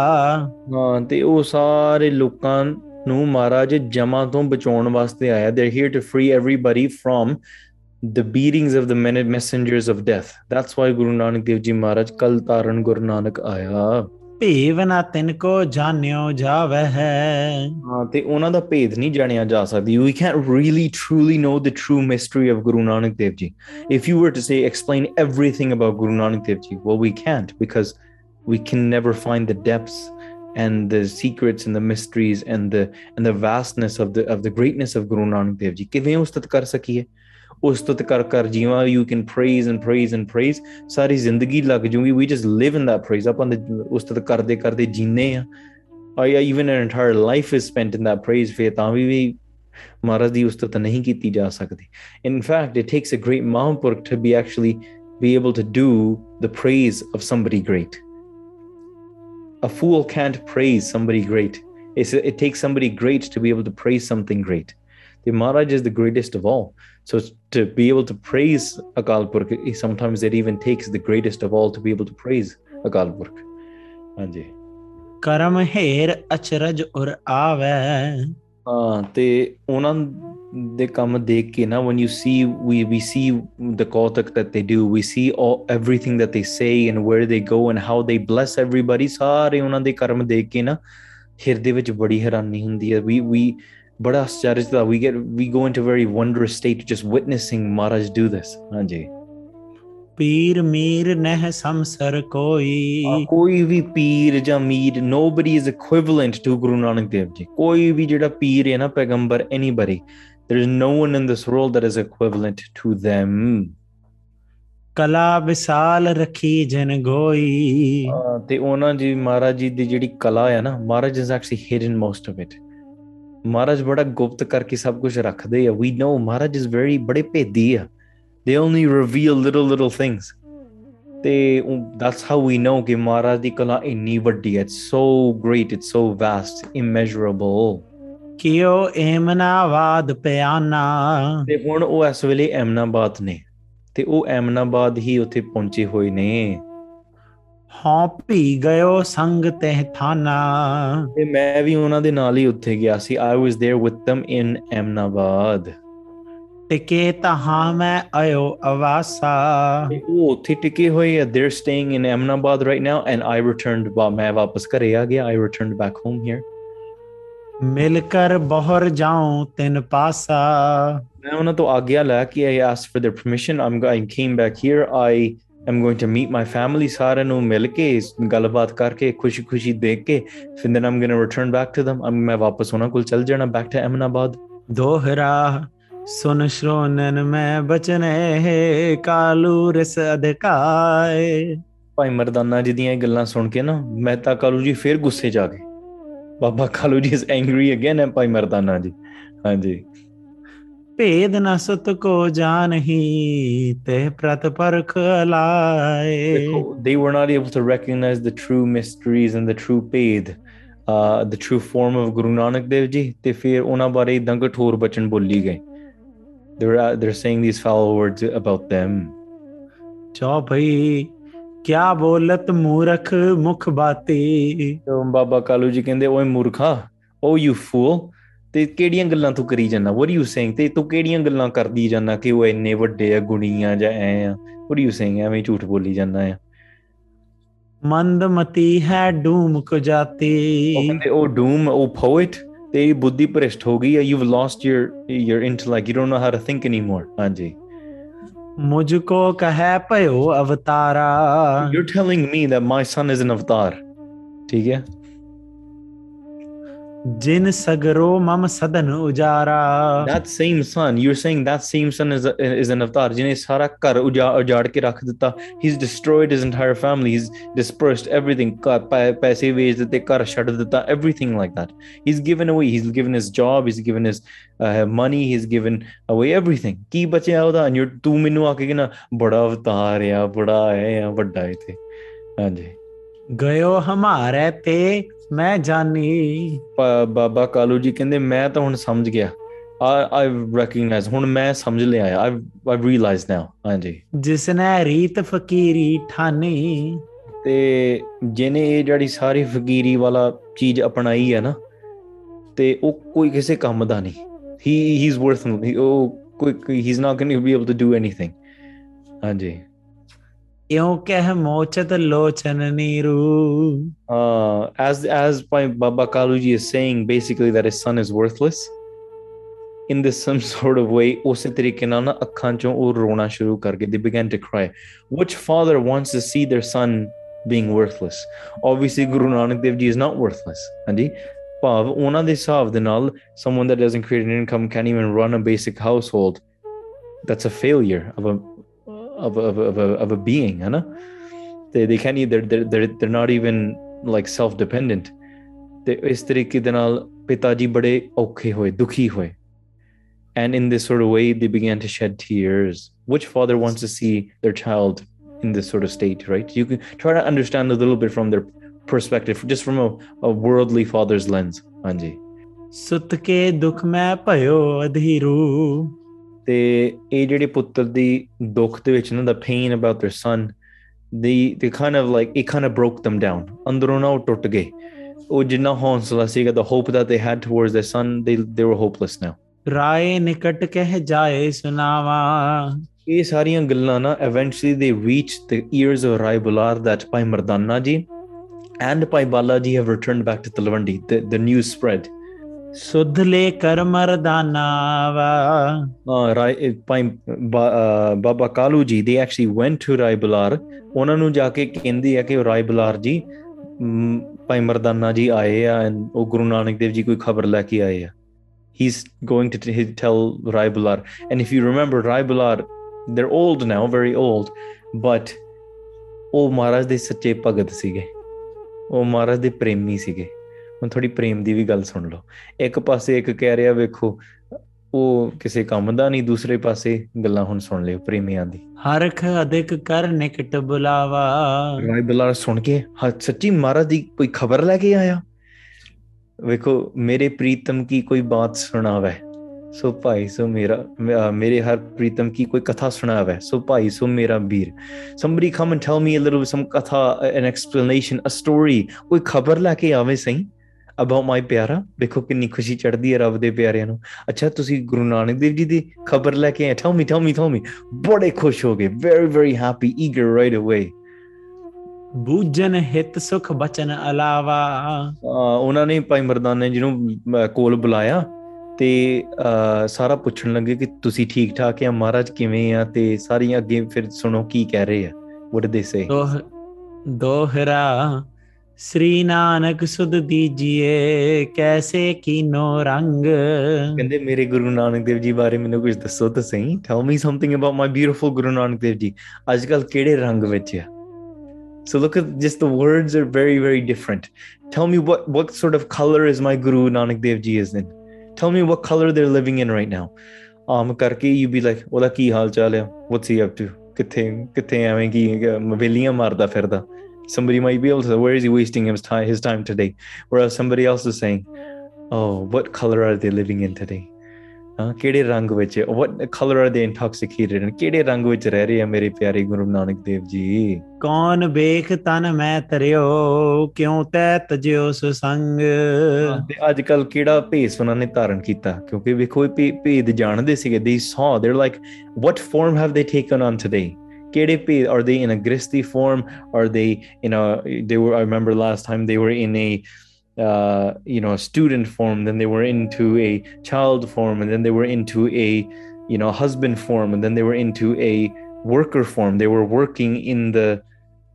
ਹਾਂ ਤੇ ਉਹ ਸਾਰੇ ਲੋਕਾਂ ਨੂੰ ਮਹਾਰਾਜ ਜਮਾ ਤੋਂ ਬਚਾਉਣ ਵਾਸਤੇ ਆਇਆ they here to free everybody the beatings of the messengers of death that's why guru nanak dev ji maharaj kal taran guru nanak Aya even ਨਾ tenko ਕੋ ਜਾਣਿਓ ਜਾਵਹਿ ਹਾਂ ਤੇ ਉਹਨਾਂ ਦਾ ਭੇਦ ਨਹੀਂ ਜਾਣਿਆ ਜਾ ਸਕਦੀ we can't really truly know the true mystery of Guru Nanak Dev Ji if you were to say explain everything about Guru Nanak Dev Ji well we can't because we can never find the depths and the secrets and the mysteries and the and the vastness of the of the greatness of Guru Nanak Dev Ji ਕਿਵੇਂ ਉਸਤਤ ਕਰ ਸਕੀਏ ਉਹ ਸਤੁਤ ਕਰ ਕਰ ਜੀਵਾਂ you can praise and praise and praise ਸਾਰੀ ਜ਼ਿੰਦਗੀ ਲੱਗ ਜੂਗੀ ਵੀ ਜਸ ਲਿਵ ਇਨ ਦੈਟ ਪ੍ਰੇਜ਼ ਆਪਾਂ ਉਸਤਤ ਕਰਦੇ ਕਰਦੇ ਜੀਨੇ ਆ I even an entire life is spent in that praise ਫੇ ਤਾਂ ਵੀ ਵੀ ਮਹਾਰਾਜ ਦੀ ਉਸਤਤ ਨਹੀਂ ਕੀਤੀ ਜਾ ਸਕਦੀ in fact it takes a great mahapurakh to be actually be able to do the praise of somebody great. A fool can't praise somebody great. it takes somebody great to be able to praise something great. The Maharaj is the greatest of all. So to be able to praise Akal Purkh, sometimes it even takes the greatest of all to be able to praise Akal Purkh. ਹਾਂਜੀ ਕਰਮ ਹੇਰ ਅਚਰਜ ਔਰ ਆਵੇ ਹਾਂ ਤੇ ਉਹਨਾਂ ਦੇ ਕੰਮ ਦੇਖ ਕੇ ਨਾ when you see we we see the kothak that they do we see all everything that they say and where they go and how they bless everybody ਸਾਰੇ ਉਹਨਾਂ ਦੇ ਕਰਮ ਦੇਖ ਕੇ ਨਾ ਹਿਰਦੇ ਵਿੱਚ ਬੜੀ ਹੈਰਾਨੀ ਹੁੰਦੀ ਹੈ ਵੀ ਵੀ बड़ा आश्चर्य था we get we go into very wondrous state just witnessing Maharaj do this हां जी ਪੀਰ ਮੀਰ ਨਹਿ ਸੰਸਰ ਕੋਈ ਕੋਈ ਵੀ ਪੀਰ ਜਾਂ ਮੀਰ nobody is equivalent to Guru Nanak Dev ji ਕੋਈ ਵੀ ਜਿਹੜਾ ਪੀਰ ਹੈ ਨਾ ਪੈਗੰਬਰ anybody there is no one in this world that is equivalent to them ਕਲਾ ਵਿਸਾਲ ਰੱਖੀ ਜਨ ਗੋਈ ਤੇ ਉਹਨਾਂ ਜੀ ਮਹਾਰਾਜ ਜੀ ਦੀ ਜਿਹੜੀ ਕਲਾ ਹੈ ਨਾ Maharaj is actually hidden most of it Maharaj ਬੜਾ ਗੁਪਤ ਕਰਕੇ ਸਭ ਕੁਝ ਰੱਖਦੇ ਆ ਵੀ ਨੋ ਮਹਾਰਾਜ ਇਸ ਵੈਰੀ ਬੜੇ ਭੇਦੀ ਆ ਦੇ only reveal little little things ਤੇ ਦੈਟਸ ਹਾਊ ਵੀ ਨੋ ਕਿ ਮਹਾਰਾਜ ਦੀ ਕਲਾ ਇੰਨੀ ਵੱਡੀ ਹੈ so great it's so vast immeasurable ਕਿਉ ਐਮਨਾਬਾਦ ਪਿਆਨਾ ਤੇ ਹੁਣ ਉਹ ਇਸ ਵੇਲੇ ਐਮਨਾਬਾਦ ਨੇ ਤੇ ਉਹ ਐਮਨਾਬਾਦ ਹੀ ਉੱਥੇ ਪਹੁੰਚੇ ਹੋਏ ਨੇ ਹਾਂ ਭੀ ਗਇਓ ਸੰਗ ਤਹ ਥਾਨਾ ਤੇ ਮੈਂ ਵੀ ਉਹਨਾਂ ਦੇ ਨਾਲ ਹੀ ਉੱਥੇ ਗਿਆ ਸੀ I was there with them in Eminabad ਟਿਕੇ ਤਹਾ ਮੈਂ ਆਇਓ ਆਵਾਸਾ ਉਹ ਉੱਥੇ ਟਿਕੇ ਹੋਏ ਆ they're staying in Eminabad right now and I returned ਬਾ ਮੈਂ ਵਾਪਸ ਘਰੇ ਆ ਗਿਆ I returned back home here ਮਿਲ ਕਰ ਬਹਰ ਜਾਉ ਤਿੰਨ ਪਾਸਾ ਮੈਂ ਉਹਨਾਂ ਤੋਂ ਆਗਿਆ ਲੈ ਕੇ I ask for their permission am going came back here I am going to meet my family ਸਾਰਿਆਂ ਨੂੰ ਮਿਲ ਕੇ ਗੱਲਬਾਤ ਕਰਕੇ ਖੁਸ਼ੀ-ਖੁਸ਼ੀ ਦੇਖ ਕੇ ਫਿਰ then I'm going to return back to them I'm ਮੈਂ ਵਾਪਸ ਉਹਨਾਂ ਕੋਲ ਚਲ ਜਾਣਾ ਬੈਕ ਟੂ ਅਮਨਾਬਾਦ ਦੋਹਰਾ ਸੁਨ ਸ਼੍ਰੋਨਨ ਮੈਂ ਬਚਨੇ ਹੈ ਕਾਲੂ ਰਸ ਅਧਿਕਾਏ ਭਾਈ ਮਰਦਾਨਾ ਜੀ ਦੀਆਂ ਇਹ ਗੱਲਾਂ ਸੁਣ ਕੇ ਨਾ ਮੈਂ ਤਾਂ ਕਾਲੂ ਜੀ ਫੇਰ ਗੁੱਸੇ ਜਾ ਗਏ ਬਾਬਾ ਕਾਲੂ ਜੀ ਇਸ ਐਂਗਰੀ ਅਗੇਨ ਹੈ ਭਾਈ ਮਰਦਾਨਾ ਜੀ ਹਾਂਜੀ ਭੇਦ ਨ ਸੁਤ ਕੋ ਜਾਣਹੀ ਤੇ ਪ੍ਰਤ ਪਰਖ ਲਾਏ they were not able to recognize the true mysteries and the true ਭੇਦ uh, the true form of Guru Nanak Dev Ji ਤੇ ਫਿਰ ਉਹਨਾਂ ਬਾਰੇ ਇਦਾਂ ਕਠੋਰ ਬਚਨ ਬੋਲੀ ਗਏ they're they're saying these foul words about them ਚਾ ਭਈ ਕਿਆ ਬੋਲਤ ਮੂਰਖ ਮੁਖ ਬਾਤੀ ਤੋਂ ਬਾਬਾ ਕਾਲੂ ਜੀ ਕਹਿੰਦੇ ਓਏ ਮੂਰਖਾ ਓ ਯੂ ਫੂਲ ਤੇ ਕਿਹੜੀਆਂ ਗੱਲਾਂ ਤੂੰ ਕਰੀ ਜਾਂਦਾ ਵਾਟ ਯੂ ਸੇਇੰਗ ਤੇ ਤੂੰ ਕਿਹੜੀਆਂ ਗੱਲਾਂ ਕਰਦੀ ਜਾਂਦਾ ਕਿ ਉਹ ਇੰਨੇ ਵੱਡੇ ਆ ਗੁਣੀਆਂ ਜਾਂ ਐ ਆ ਵਾਟ ਯੂ ਸੇਇੰਗ ਐਵੇਂ ਝੂਠ ਬੋਲੀ ਜਾਂਦਾ ਆ ਮੰਦਮਤੀ ਹੈ ਡੂਮ ਕੋ ਜਾਤੀ ਉਹ ਉਹ ਡੂਮ ਉਹ ਪੋਇਟ ਤੇਰੀ ਬੁੱਧੀ ਭ੍ਰਿਸ਼ਟ ਹੋ ਗਈ ਆ you've lost your your intellect you don't know how to think anymore ਹਾਂਜੀ ਮੁਝ ਕੋ ਕਹੈ ਭਇਓ ਅਵਤਾਰਾ you are telling me that my son is an avatar ਠੀਕ ਹੈ Jin sagaro mam sadan ujara. That same son, you're saying that same son is, a, is an avatar. Jinne sara kar uja, ujad ke rakh ditta. He's destroyed his entire family. He's dispersed everything. Kar, paise wej dite, kar shad ditta, everything like that. He's given away. He's given his job. He's given his uh, money. He's given away everything. Ki bache oda and you're tu minu aake ke na bada avatar ya, bada hai ya, bada hai the. हाँ जी गयो हमारे पे ਮੈਂ ਜਾਣੀ ਬਾਬਾ ਕਾਲੂ ਜੀ ਕਹਿੰਦੇ ਮੈਂ ਤਾਂ ਹੁਣ ਸਮਝ ਗਿਆ ਆਈ ਰੈਕਗਨਾਈਜ਼ ਹੁਣ ਮੈਂ ਸਮਝ ਲਿਆ ਆਈ ਆਈ ਰੀਅਲਾਈਜ਼ ਨਾਓ ਹਾਂਜੀ ਜਿਸ ਨੇ ਰੀਤ ਫਕੀਰੀ ਠਾਨੀ ਤੇ ਜਿਨੇ ਇਹ ਜਿਹੜੀ ਸਾਰੀ ਫਕੀਰੀ ਵਾਲਾ ਚੀਜ਼ ਅਪਣਾਈ ਹੈ ਨਾ ਤੇ ਉਹ ਕੋਈ ਕਿਸੇ ਕੰਮ ਦਾ ਨਹੀਂ ਹੀ ਹੀ ਇਜ਼ ਵਰਥ ਉਹ ਕੋਈ ਹੀ is not going to be able to do anything ਹਾਂਜੀ Uh, as as by Baba Kaluji is saying, basically that his son is worthless. In this some sort of way, they began to cry. Which father wants to see their son being worthless? Obviously, Guru Nanak Dev Ji is not worthless. Hanji, ਭਾਵ ਉਹਨਾਂ ਦੇ ਹਿਸਾਬ someone that doesn't create an income can't even run a basic household that's a failure of a of a, of a, of a, of a being, you know? They, they can't either, they're, they're, they're not even like self dependent. and in this sort of way they began to shed tears which father wants to see their child in this sort of state right you can try to understand a little bit from their perspective just from a, a worldly father's lens Anji. ਸੁਤ ਕੇ ਦੁਖ ਮੈਂ ਭਇਓ ਅਧੀਰੂ ਤੇ ਇਹ ਜਿਹੜੇ ਪੁੱਤਰ ਦੀ ਦੁੱਖ ਦੇ ਵਿੱਚ ਨਾ the pain about their son they they kind of like it kind of broke them down ਅੰਦਰੋਂ ਨਾ ਉਹ ਟੁੱਟ ਗਏ ਉਹ ਜਿੰਨਾ ਹੌਂਸਲਾ ਸੀਗਾ the hope that they had towards their son they they ਵਰ ਹੋਪਲੈਸ ਨਾਓ ਰਾਏ ਨਿਕਟ ਕਹਿ ਜਾਏ ਸੁਨਾਵਾ ਇਹ ਸਾਰੀਆਂ ਗੱਲਾਂ ਨਾ eventually they reach the ears of Rai Bular that Bhai Mardana ji and Bhai Bala ji have returned back to Talwandi the news spread ਸੁਧ ਲੈ ਕਰ ਮਰਦਾਨਾ ਵਾ ਰਾਈ ਪਾਈ ਬਾਬਾ ਕਾਲੂ ਜੀ ਦੇ ਐਕਚੁਅਲੀ ਵੈਂਟ ਟੂ ਰਾਈਬਲਾਰ ਉਹਨਾਂ ਨੂੰ ਜਾ ਕੇ ਕਹਿੰਦੀ ਆ ਕਿ ਰਾਈਬਲਾਰ ਜੀ ਪਾਈ ਮਰਦਾਨਾ ਜੀ ਆਏ ਆ ਉਹ ਗੁਰੂ ਨਾਨਕ ਦੇਵ ਜੀ ਕੋਈ ਖਬਰ ਲੈ ਕੇ ਆਏ ਆ ਹੀ ਇਸ he's going to tell and if you remember remember, they are old now, very old but ਉਹ ਮਹਾਰਾਜ ਦੇ ਸੱਚੇ ਭਗਤ ਸੀਗੇ ਉਹ ਮਹਾਰਾਜ ਦੇ ਪ੍ਰੇਮੀ ਸੀਗੇ ਹੁਣ ਥੋੜੀ ਪ੍ਰੇਮ ਦੀ ਵੀ ਗੱਲ ਸੁਣ ਲਓ ਇੱਕ ਪਾਸੇ ਇੱਕ ਕਹਿ ਰਿਹਾ ਵੇਖੋ ਉਹ ਕਿਸੇ ਕੰਮ ਦਾ ਨਹੀਂ ਦੂਸਰੇ ਪਾਸੇ ਗੱਲਾਂ ਹੁਣ ਸੁਣ ਲਿਓ ਪ੍ਰੇਮੀਆਂ ਦੀ ਹਰਖ ਅਧਿਕ ਕਰ ਨਿਕਟ ਬੁਲਾਵਾ ਰਾਈ ਬਲਾਰ ਸੁਣ ਕੇ ਸੱਚੀ ਮਹਾਰਾਜ ਦੀ ਕੋਈ ਖਬਰ ਲੈ ਕੇ ਆਇਆ ਵੇਖੋ ਮੇਰੇ ਪ੍ਰੀਤਮ ਕੀ ਕੋਈ ਬਾਤ ਸੁਣਾਵੇ ਸੋ ਭਾਈ ਸੋ ਮੇਰਾ ਮੇਰੇ ਹਰ ਪ੍ਰੀਤਮ ਕੀ ਕੋਈ ਕਥਾ ਸੁਣਾਵੇ ਸੋ ਭਾਈ ਸੋ ਮੇਰਾ ਵੀਰ ਸਮਬਰੀ ਕਮ ਟੈਲ ਮੀ ਅ ਲਿਟਲ ਸਮ ਕਥਾ ਐਨ ਐਕਸਪਲੇਨੇਸ਼ਨ ਅ a ਕੋਈ ਖਬਰ ਲੈ ਕੇ ਆਵੇ ਸਹੀ ਅਬਾਊਟ ਮਾਈ ਪਿਆਰਾ ਵੇਖੋ ਕਿੰਨੀ ਖੁਸ਼ੀ ਚੜਦੀ ਹੈ ਰੱਬ ਦੇ ਪਿਆਰਿਆਂ ਨੂੰ ਅੱਛਾ ਤੁਸੀਂ ਗੁਰੂ ਨਾਨਕ ਦੇਵ ਜੀ ਦੀ ਖਬਰ ਲੈ ਕੇ ਆਏ tell me tell me tell me ਬੜੇ ਖੁਸ਼ ਹੋ ਗਏ very very happy eager right away ਬੂਜਨ ਹਿਤ ਸੁਖ ਬਚਨ ਅਲਾਵਾ ਉਹਨਾਂ ਨੇ ਭਾਈ ਮਰਦਾਨੇ ਜਿਹਨੂੰ ਕੋਲ ਬੁਲਾਇਆ ਤੇ ਸਾਰਾ ਪੁੱਛਣ ਲੱਗੇ ਕਿ ਤੁਸੀਂ ਠੀਕ ਠਾਕ ਆ ਮਹਾਰਾਜ ਕਿਵੇਂ ਆ ਤੇ ਸਾਰੀਆਂ ਅੱਗੇ ਫਿਰ ਸੁਣੋ ਕੀ ਕਹਿ ਰਹੇ ਆ ਵਾਟ ਦੇ ਸੇ ਦੋਹਰਾ ਸ੍ਰੀ ਨਾਨਕ ਸੁਧ ਦੀਜੀਏ ਕੈਸੇ ਕੀਨੋ ਰੰਗ ਕਹਿੰਦੇ ਮੇਰੇ ਗੁਰੂ ਨਾਨਕ ਦੇਵ ਜੀ ਬਾਰੇ ਮੈਨੂੰ ਕੁਝ ਦੱਸੋ ਤਾਂ ਸਹੀ tell me something about my beautiful Guru Nanak Dev ji ਅੱਜ ਕੱਲ ਕਿਹੜੇ ਰੰਗ ਵਿੱਚ ਆ So look at just the words are very, very different. Tell me what, what sort of color is my Guru Nanak Dev Ji is in. Tell me what color they're living in right now. Um, karke you be like, ਉਹਦਾ ki hal chal hai? What's he up to? Kithe kithe ਐਵੇਂ ki ਵੇਲੀਆਂ marda firda?" somebody might be able to say, where is he wasting his time, his time today? Whereas somebody else is saying, oh, what color are they living in today? ਕਿਹੜੇ what color are they intoxicated in ਕਿਹੜੇ ਰੰਗ ਵਿੱਚ ਰਹਿ ਰਹੇ ਆ ਮੇਰੇ ਪਿਆਰੇ ਗੁਰੂ ਨਾਨਕ ਦੇਵ ਜੀ ਕੌਣ ਵੇਖ ਤਨ ਮੈਂ ਤਰਿਓ ਕਿਉਂ ਤੈ ਤਜਿਓ ਸੁਸੰਗ ਤੇ ਅੱਜ ਕੱਲ ਕਿਹੜਾ ਭੇਸ ਉਹਨਾਂ ਨੇ ਧਾਰਨ ਕੀਤਾ ਕਿਉਂਕਿ ਵੇਖੋ ਇਹ ਭੇਦ ਜਾਣਦੇ ਸੀਗੇ they so they like what form have they taken on today KDP? Are they in a gristly form? Are they you know they were I remember last time they were in a uh, you know student form, then they were into a child form, and then they were into a you know husband form, and then they were into a worker form. They were working in the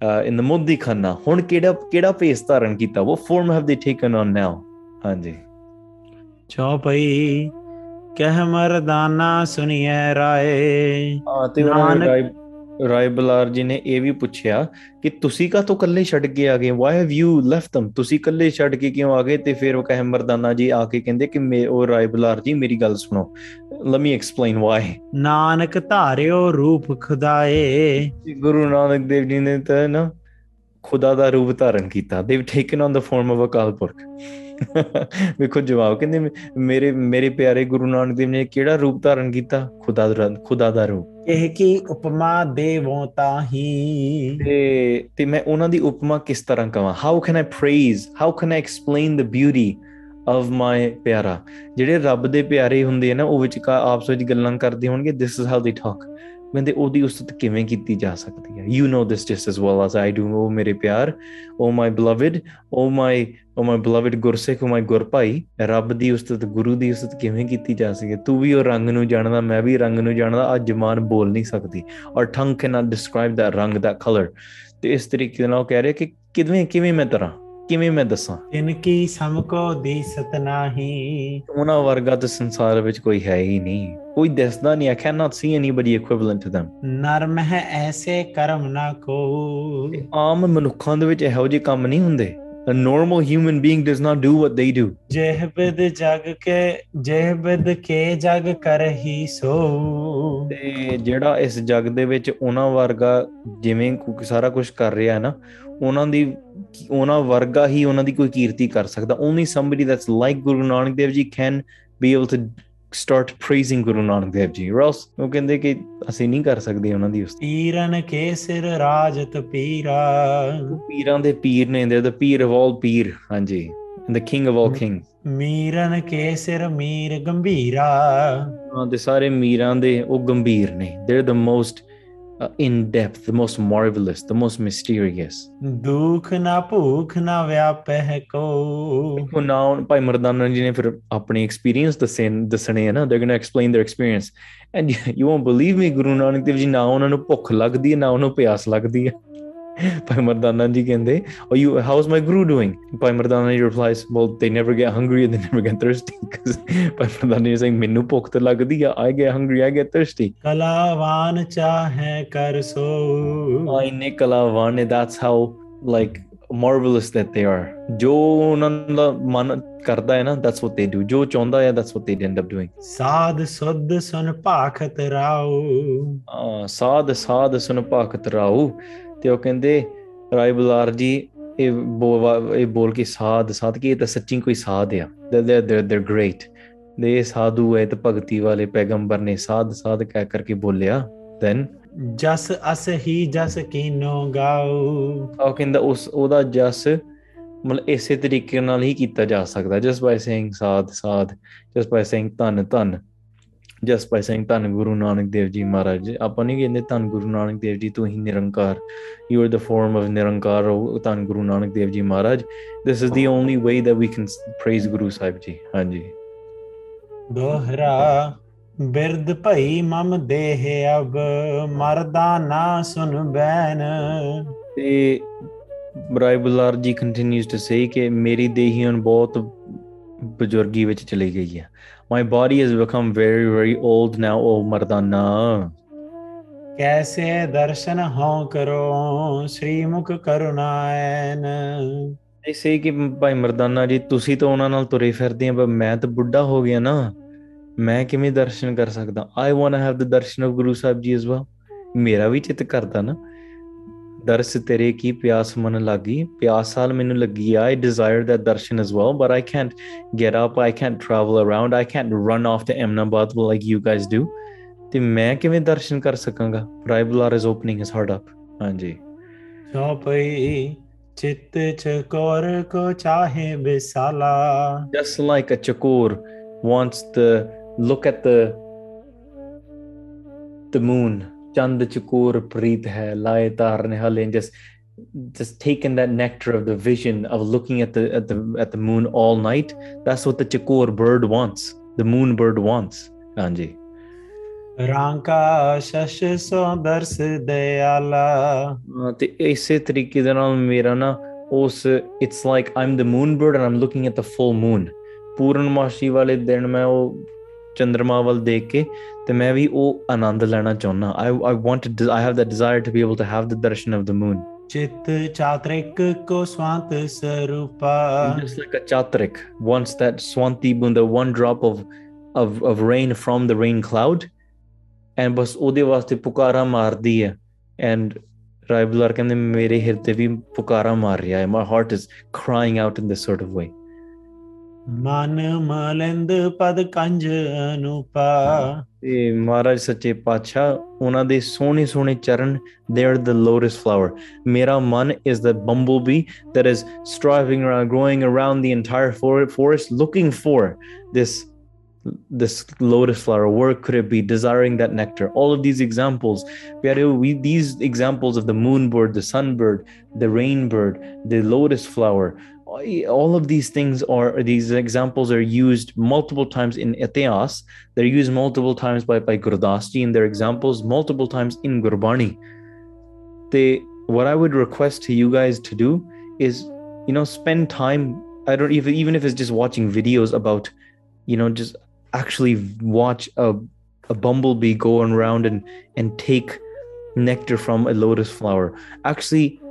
uh, in the Modi Khanna. Hon keda keda phase taran kita? What form have they taken on now? Hanji. चौपाई कह मर्दाना सुनिए राय नानक ਰਾਏ ਬਲਾਰ ਜੀ ਨੇ ਇਹ ਵੀ ਪੁੱਛਿਆ ਕਿ ਤੁਸੀਂ ਕਾ ਤੋਂ ਇਕੱਲੇ ਛੱਡ ਕੇ ਆ ਗਏ why have you left them ਤੁਸੀਂ ਇਕੱਲੇ ਛੱਡ ਕੇ ਕਿਉਂ ਆ ਗਏ ਤੇ ਫਿਰ ਉਹ ਕਹੇ ਮਰਦਾਨਾ ਜੀ ਆ ਕੇ ਕਹਿੰਦੇ ਕਿ ਮੇ ਉਹ ਰਾਏ ਬਲਾਰ ਜੀ ਮੇਰੀ ਗੱਲ ਸੁਣੋ let me explain why Nanak ਧਾਰਿਓ ਰੂਪ ਖੁਦਾਏ ਗੁਰੂ ਨਾਨਕ ਦੇਵ ਜੀ ਨੇ ਤਾਂ ਨਾ ਖੁਦਾ ਦਾ ਰੂਪ ਧਾਰਨ ਕੀਤਾ they taken on the form of a Kalpurakh ਵੇਖੋ ਜਵਾਬ ਕਹਿੰਦੇ ਮੇਰੇ ਮੇਰੇ ਪਿਆਰੇ ਗੁਰੂ ਨਾਨਕ ਦੇਵ ਨੇ ਕਿਹੜਾ ਰੂਪ ਧਾਰਨ ਕੀਤਾ ਖੁਦਾ ਦਾ ਖੁਦਾ ਦਾ ਰੂਪ ਇਹ ਕੀ ਉਪਮਾ ਦੇਵੋ ਹੀ ਤੇ ਤੇ ਮੈਂ ਉਹਨਾਂ ਦੀ ਉਪਮਾ ਕਿਸ ਤਰ੍ਹਾਂ ਕਵਾਂ how can I praise how can I explain the beauty of my ਪਿਆਰਾ ਜਿਹੜੇ ਰੱਬ ਦੇ ਪਿਆਰੇ ਹੁੰਦੇ ਆ ਨਾ ਉਹ ਵਿੱਚ ਆਪਸ ਵਿੱਚ ਗੱਲਾਂ ਕਰਦੇ ਹੋਣਗੇ this is how they talk ਕਹਿੰਦੇ ਉਹਦੀ ਉਸਤਤ ਕਿਵੇਂ ਕੀਤੀ ਜਾ ਸਕਦੀ ਹੈ you know this just as well as I do ਓ ਮੇਰੇ ਪਿਆਰ ਓ ਮਾਈ ਬਲਵਡ ਓ ਮਾਈ ਓ ਮਾਈ ਬਲਵਡ ਗੁਰਸੇਖ ਓ ਮਾਈ ਗੁਰਪਾਈ ਰੱਬ ਦੀ ਉਸਤਤ ਗੁਰੂ ਦੀ ਉਸਤਤ ਕਿਵੇਂ ਕੀਤੀ ਜਾ ਸਕੇ ਤੂੰ ਵੀ ਉਹ ਰੰਗ ਨੂੰ ਜਾਣਦਾ ਮੈਂ ਵੀ ਰੰਗ ਨੂੰ ਜਾਣਦਾ ਅੱਜ ਮਾਨ ਬੋਲ ਨਹੀਂ ਸਕਦੀ ਔਰ ਟੰਗ ਕੈਨ ਨਾ ਡਿਸਕ੍ਰਾਈਬ ਦਾ ਰੰਗ ਦਾ ਕਲਰ ਤੇ ਇਸ ਤਰੀਕੇ ਨਾਲ ਕਹਿ ਰਿਹਾ ਕਿ ਕਿਵੇਂ ਕਿਵੇਂ ਮੈਂ ਕਿਵੇਂ ਮੈਂ ਦੱਸਾਂ ਜਿਨ ਕੀ ਸਮ ਕੋ ਦੀਸਤ ਨਾਹੀ ਉਹਨਾਂ ਵਰਗਾ ਤਾਂ ਸੰਸਾਰ ਵਿੱਚ ਕੋਈ ਹੈ ਹੀ ਨਹੀਂ ਕੋਈ ਦਿਸਦਾ ਨਹੀਂ ਆ can not see anybody equivalent to them ਨਰਮ ਹੈ ਐਸੇ ਕਰਮ ਨਾ ਕੋ ਆਮ ਮਨੁੱਖਾਂ ਦੇ ਵਿੱਚ ਇਹੋ ਜਿਹੇ ਕੰਮ ਨਹੀਂ ਹੁੰਦੇ A normal human being does not do what they do. ਜਹਿਬਦ ਜਗ ਕੇ ਜਹਿਬਦ ਕੇ ਜਗ ਕਰਹੀ ਸੋ ਤੇ ਜਿਹੜਾ ਇਸ ਜਗ ਦੇ ਵਿੱਚ ਉਹਨਾਂ ਵਰਗਾ ਜਿਵੇਂ ਸਾਰਾ ਕੁਝ ਕਰ ਰਿਹਾ ਹੈ ਨਾ ਉਹਨਾਂ ਦੀ ਕਿ ਉਹਨਾਂ ਵਰਗਾ ਹੀ ਉਹਨਾਂ ਦੀ ਕੋਈ ਕੀਰਤੀ ਕਰ ਸਕਦਾ only somebody that's like Guru Nanak Dev ji can be able to start praising Guru Nanak Dev ji ਰੋਸ ਉਹ ਕਹਿੰਦੇ ਕਿ ਅਸੀਂ ਨਹੀਂ ਕਰ ਸਕਦੇ ਉਹਨਾਂ ਦੀ ਉਸ ਪੀਰਨ ਕੇ ਸਿਰ ਰਾਜਤ ਪੀਰਾ ਪੀਰਾਂ ਦੇ ਪੀਰ ਨੇ ਦੇ ਪੀਰ ਆਫ ਆਲ ਪੀਰ ਹਾਂਜੀ and the king of all king ਮੀਰਨ ਕੇ ਸਿਰ ਮੀਰ ਗੰਭੀਰਾ ਹਾਂ ਦੇ ਸਾਰੇ ਮੀਰਾਂ ਦੇ ਉਹ ਗੰਭੀਰ ਨੇ they are the most Uh, in depth, the most marvelous, the most mysterious. Now, by Ranjini, experience the same, the same, you know, they're going to explain their experience. And you won't believe me, Guru Nanak Dev Ji, now, now, now, now, now, now, now, now, Pai Mardana ji kende, oh, you, how's my guru doing? Pai Mardana ji replies, well, they never get hungry and they never get thirsty because Pai Mardana ji is saying, Minu pokta to lagdi, I get hungry, I get thirsty. Kalavan chahe kar so. Aine kalavan, that's how like marvelous that they are. ਜੋ ਉਹਨਾਂ ਦਾ ਮਨ ਕਰਦਾ ਹੈ ਨਾ that's what ਦੇ do ਜੋ ਚਾਹੁੰਦਾ ਹੈ that's what they end up doing ਸਾਧ ਸੁਧ ਸੁਨ ਭਾਖਤ ਰਾਉ ਸਾਧ saad ਸੁਨ ਭਾਖਤ ਰਾਉ ਤੇ ਉਹ ਕਹਿੰਦੇ ਰਾਏ ਬੁਲਾਰ ਜੀ ਇਹ ਇਹ ਬੋਲ ਕੇ ਸਾਧ ਸਾਧ ਕੀ ਤਾਂ ਸੱਚੀ ਕੋਈ ਸਾਧ ਆ ਦੇ ਦੇ ਦੇ ਗ੍ਰੇਟ ਦੇ ਸਾਧੂ ਹੈ ਤੇ ਭਗਤੀ ਵਾਲੇ ਪੈਗੰਬਰ ਨੇ ਸਾਧ ਸਾਧ ਕਹਿ ਕਰਕੇ ਬੋਲਿਆ ਦੈਨ ਜਸ ਅਸ ਹੀ ਜਸ ਕੀਨੋ ਗਾਉ ਉਹ ਕਹਿੰਦਾ ਉਸ ਉਹਦਾ ਜਸ ਮਤਲਬ ਇਸੇ ਤਰੀਕੇ ਨਾਲ ਹੀ ਕੀਤਾ ਜਾ ਸਕਦਾ ਜਸ ਬਾਈ ਸੇਇੰਗ ਸਾਧ ਸਾਧ ਜਸ ਬਾਈ ਸੇਇੰਗ ਤਨ ਤਨ ਜਸ ਭਾਈ ਸਿੰਘ ਧੰਨ ਗੁਰੂ ਨਾਨਕ ਦੇਵ ਜੀ ਮਹਾਰਾਜ ਆਪਾਂ ਨਹੀਂ ਕਹਿੰਦੇ ਧੰਨ ਗੁਰੂ ਨਾਨਕ ਦੇਵ ਜੀ ਤੂੰ ਹੀ Nirankar you are the form of Nirankar ਧੰਨ Guru Nanak Dev ji Maharaj this is the only way that we can praise Guru Sahib ji ਹਾਂਜੀ ਦੋਹਰਾ ਬਿਰਦ ਭਈ ਮਮ ਦੇਹ ਅਬ ਮਰਦਾ ਨਾ ਸੁਨ ਬੈਨ ਤੇ ਬਰਾਈਬੁਲਾਰ ਜੀ ਕੰਟੀਨਿਊਸ ਟੂ ਸੇ ਕਿ ਮੇਰੀ ਦੇਹੀ ਹੁਣ ਬਹੁਤ ਬਜ਼ੁਰਗੀ ਵਿੱਚ ਚਲੀ ਗਈ ਹੈ My body has become very, very old now, O Mardana. कैसे दर्शन हो करो श्रीमुख करुणायन ਇਹ ਸੇ ਕਿ ਭਾਈ ਮਰਦਾਨਾ ਜੀ ਤੁਸੀਂ ਤਾਂ ਉਹਨਾਂ ਨਾਲ ਤੁਰੇ ਫਿਰਦੇ ਆ ਪਰ ਮੈਂ ਤਾਂ ਬੁੱਢਾ ਹੋ ਗਿਆ ਨਾ ਮੈਂ ਕਿਵੇਂ ਦਰਸ਼ਨ ਕਰ ਸਕਦਾ I want to have the darshan of Guru Sahib ji as well ਮੇਰਾ ਵੀ ਚਿਤ ਕਰਦਾ ਨਾ ਦਰਸ ਤੇਰੇ ਕੀ ਪਿਆਸ ਮਨ ਲੱਗੀ ਪਿਆਸ ਹਾਲ ਮੈਨੂੰ ਲੱਗੀ ਆ ਆਈ desire that Darshan as well but I can't get up I can't travel around I can't run of to Eminabad like you guys do ਤੇ ਮੈਂ ਕਿਵੇਂ ਦਰਸ਼ਨ ਕਰ ਸਕਾਂਗਾ ਰਾਈਬਲਰ is opening his heart up ਹਾਂਜੀ ਸੋ ਭਈ ਚਿੱਤ ਚਕੋਰ ਕੋ ਚਾਹੇ ਬਿਸਾਲਾ just like a ਚਕੋਰ wants the look at the the moon chand chukur preet hai laitar nihal and just just taking that nectar of the vision of looking at the at the at the moon all night that's what the chakor bird wants the moon bird wants anji ranka shash sundar se dayala uh, te it's like i'm the moon bird and i'm looking at the full moon purnamashi wale din main oh ਚੰ드ਰਮਾ ਵੱਲ ਦੇਖ ਕੇ ਤੇ ਮੈਂ ਵੀ ਉਹ ਆਨੰਦ ਲੈਣਾ ਚਾਹੁੰਨਾ I I wanted I have that desire to be able to have the darshan of the moon ਚਿਤ ਚਾਤ੍ਰਿਕ ਕੋ ਸਵਾਂਤ ਸਰੂਪਾ just like a chatrik wants that swanti boond one drop of of of rain from the rain cloud and ਬਸ ਉਹਦੇ ਵਾਸਤੇ ਪੁਕਾਰਾ ਮਾਰਦੀ ਹੈ ਐਂਡ ਰਾਈਬਲਰ ਕਹਿੰਦੇ ਮੇਰੇ ਹਿਰਦੇ ਵੀ ਪੁਕਾਰਾ ਮਾਰ ਰਿਹਾ ਹੈ my heart is crying out in this sort of way ਮਨ ਪਦ ਕੰਜ ਅਨੁਪਾ ਇਹ ਮਹਾਰਾਜ ਸੱਚੇ ਪਾਤਸ਼ਾਹ ਉਹਨਾਂ ਦੇ ਸੋਹਣੇ ਸੋਹਣੇ ਚਰਨ ਦੇ ਆਰ ਦ ਲੋਟਸ ਫਲਾਵਰ ਮੇਰਾ ਮਨ is the bumble bee that is striving around going around the entire forest looking this this lotus flower where could it be desiring that nectar all of these examples we, these examples of the moon bird the sunbird the rain bird the lotus flower all of these things are these examples are used multiple times in Eteas. They're used multiple times by by Gurdasji in their examples, multiple times in Gurbani. They what I would request to you guys to do is, you know, spend time. I don't even even if it's just watching videos about, you know, just actually watch a a bumblebee go around and and take nectar from a lotus flower. Actually,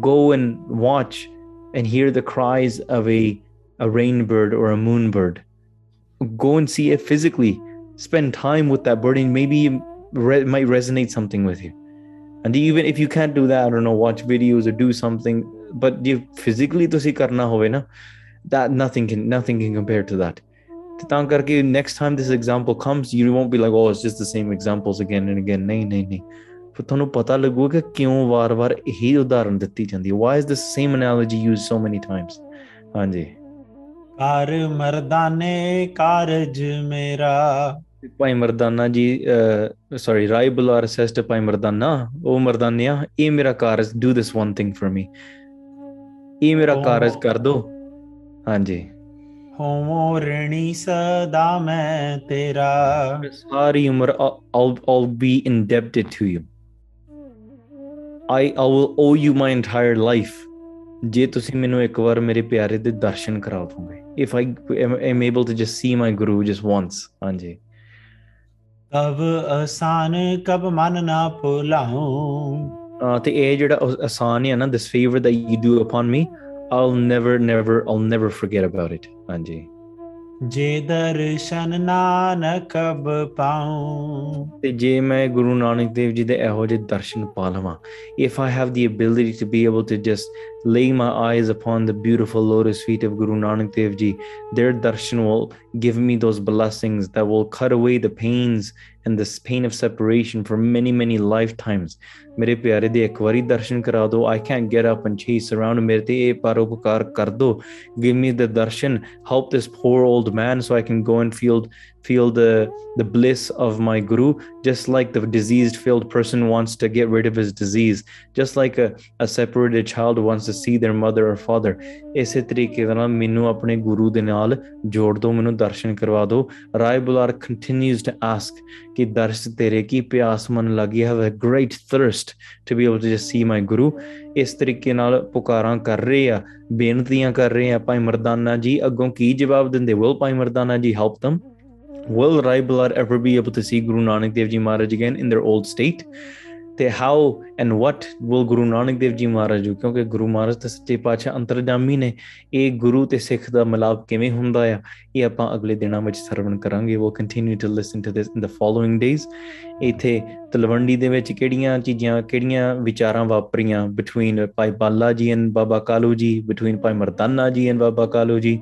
go and watch and hear the cries of a, a rainbird or a moonbird. Go and see it physically. Spend time with that bird, and maybe it re- might resonate something with you. And even if you can't do that, I don't know, watch videos or do something, but you physically see karna hove na, that nothing can nothing can compare to that. next time this example comes, you won't be like, oh, it's just the same examples again and again. Nay, nay, nay. ਫਿਰ ਤੁਹਾਨੂੰ ਪਤਾ ਲੱਗੂਗਾ ਕਿ ਕਿਉਂ ਵਾਰ-ਵਾਰ ਇਹੀ ਉਦਾਹਰਨ ਦਿੱਤੀ ਜਾਂਦੀ ਹੈ why is the same analogy used so many times ਹਾਂਜੀ ਕਾਰ ਮਰਦਾਨੇ ਕਾਰਜ ਮੇਰਾ ਭਾਈ ਮਰਦਾਨਾ ਜੀ ਸੌਰੀ ਰਾਈ ਬਲਾਰ ਸੈਸ ਭਾਈ ਮਰਦਾਨਾ ਉਹ ਮਰਦਾਨਿਆ ਇਹ ਮੇਰਾ ਕਾਰਜ do this one thing for me ਇਹ ਮੇਰਾ ਕਾਰਜ ਕਰ ਦੋ ਹਾਂਜੀ ਹੋਵੋ ਰਣੀ ਸਦਾ ਮੈਂ ਤੇਰਾ ਸਾਰੀ ਉਮਰ ਆਲ ਆਲ be indebted to you I I will owe you my entire life ਜੇ ਤੁਸੀਂ ਮੈਨੂੰ ਇੱਕ ਵਾਰ ਮੇਰੇ ਪਿਆਰੇ ਦੇ ਦਰਸ਼ਨ ਕਰਾ ਦੋਗੇ if I am able to just see my Guru just once ਹਾਂਜੀ ਕਬ ਆਸਾਨ ਕਬ ਮਨ ਨਾ ਭੁਲਾਉ ਤੇ ਇਹ ਜਿਹੜਾ ਆਸਾਨ ਹੈ ਨਾ this favour that you do upon me I'll never never I'll never forget about it ਹਾਂਜੀ ਜੇ ਦਰਸ਼ਨ ਨਾਨਕ ਪਾਉ ਤੇ ਜੇ ਮੈਂ ਗੁਰੂ ਨਾਨਕ ਦੇਵ ਜੀ ਦੇ ਇਹੋ ਜਿਹੇ ਦਰਸ਼ਨ ਪਾ ਲਵਾਂ if I have the ability to be able to just lay my eyes upon the beautiful lotus feet of Guru Nanak Dev ji their darshan will give me those blessings that will cut away the pains and this pain of separation for many many lifetimes mere pyare de ek wari darshan kara do i can't get up and chase around mere te eh parupakar kar do give me the darshan help this poor old man so i can go and feel feel the the bliss of my guru just like the diseased filled person wants to get rid of his disease just like a, a separated child wants to see their mother or father ਇਸੇ ਤਰੀਕੇ ਨਾਲ ਮੈਨੂੰ ਆਪਣੇ ਗੁਰੂ ਦੇ ਨਾਲ ਜੋੜ ਦਿਓ ਮੈਨੂੰ ਦਰਸ਼ਨ ਕਰਵਾ ਦਿਓ Rai Bular continues to ask ਕਿ ਦਰਸ ਤੇਰੇ ਕੀ ਪਿਆਸ ਮਨ ਲੱਗੀ have a great thirst to be able to just see my ਗੁਰੂ ਇਸ ਤਰੀਕੇ ਨਾਲ ਪੁਕਾਰਾਂ ਕਰ ਰਹੇ ਆ ਬੇਨਤੀਆਂ ਕਰ ਰਹੇ ਆ ਭਾਈ ਮਰਦਾਨਾ ਜੀ ਅੱਗੋਂ ਕੀ ਜਵਾਬ ਦਿੰਦੇ will Bhai Mardana ji help them will Rai Bular ever be able to see Guru Nanak Dev Ji Maharaj again in their old state? ਤੇ how and what will Guru Nanak Dev ji Maharaj ਜੀ ਕਿਉਂਕਿ ਗੁਰੂ ਮਹਾਰਾਜ ਤਾਂ ਸੱਚੇ ਪਾਤਸ਼ਾਹ ਅੰਤਰਜਾਮੀ ਨੇ ਇਹ ਗੁਰੂ ਤੇ ਸਿੱਖ ਦਾ ਮਿਲਾਪ ਕਿਵੇਂ ਹੁੰਦਾ ਆ ਇਹ ਆਪਾਂ ਅਗਲੇ ਦਿਨਾਂ ਵਿੱਚ ਸਰਵਣ ਕਰਾਂਗੇ will continue to listen to this in the following days ਇਥੇ ਤਲਵੰਡੀ ਦੇ ਵਿੱਚ ਕਿਹੜੀਆਂ ਚੀਜ਼ਾਂ ਕਿਹੜੀਆਂ ਵਿਚਾਰਾਂ ਵਾਪਰੀਆਂ ਬੀਟਵੀਨ ਭਾਈ ਬਾਲਾ ਜੀ ਐਂਡ ਬਾਬਾ ਕਾਲੂ ਜੀ between Bhai Mardana ji and ਬਾਬਾ ਕਾਲੂ ਜੀ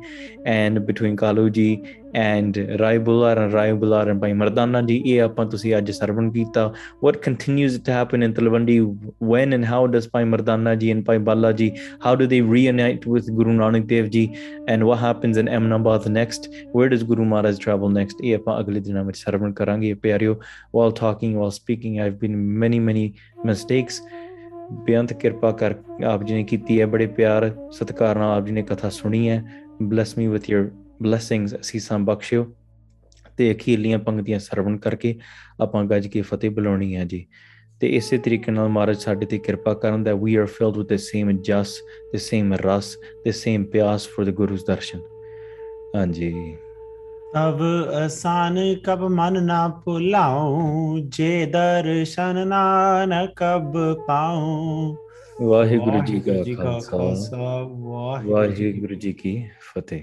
and between Kalu ji and Rai Bular and Rai Bular and Bhai Mardana ji ਇਹ ਆਪਾਂ ਤੁਸੀਂ ਅੱਜ ਸਰਵਣ ਕੀਤਾ what continues to happen in Talwandi when and how does Bhai Mardana ji and Bhai Bala ji how do they reunite with Guru Nanak Dev ji and what happens in Ahmedabad next where does Guru Maharaj travel next ਇਹ ਆਪਾਂ ਅਗਲੇ ਦਿਨਾਂ ਵਿੱਚ ਸਰਵਣ ਕਰਾਂਗੇ ਪਿਆਰਿਓ while talking while speaking I've been many many mistakes ਬੇਅੰਤ ਕਿਰਪਾ ਕਰ ਆਪ ਜੀ ਨੇ ਕੀਤੀ ਹੈ ਬੜੇ ਪਿਆਰ ਸਤਿਕਾਰ ਨਾਲ ਆਪ ਜੀ ਨੇ ਕਥਾ ਸੁਣੀ ਹੈ bless me with your blessings ਅਸੀਸਾਂ ਬਖਸ਼ਿਓ ਤੇ ਅਖੀਲੀਆਂ ਪੰਗਤੀਆਂ ਸਰਵਣ ਕਰਕੇ ਆਪਾਂ ਗੱਜ ਕੇ ਫਤਿਹ ਬੁਲਾਉਣੀ ਹੈ ਜੀ ਤੇ ਇਸੇ ਤਰੀਕੇ ਨਾਲ ਮਹਾਰਾਜ ਸਾਡੇ ਤੇ ਕਿਰਪਾ ਕਰਨ ਦਾ we are filled with the same jas the same ras the same ਪਿਆਸ ਫॉर ਦ ਗੁਰੂਸ ਦਰਸ਼ਨ ਹਾਂਜੀ ਤਬ ਅਸਾਨ ਕਬ ਮਨ ਨਾ ਭੁਲਾਉ ਜੇ ਦਰਸ਼ਨ ਨਾਨਕ ਕਬ ਪਾਉ ਵਾਹਿਗੁਰੂ ਜੀ ਕਾ ਖਾਲਸਾ ਵਾਹਿਗੁਰੂ ਜੀ ਕੀ ਫਤਿਹ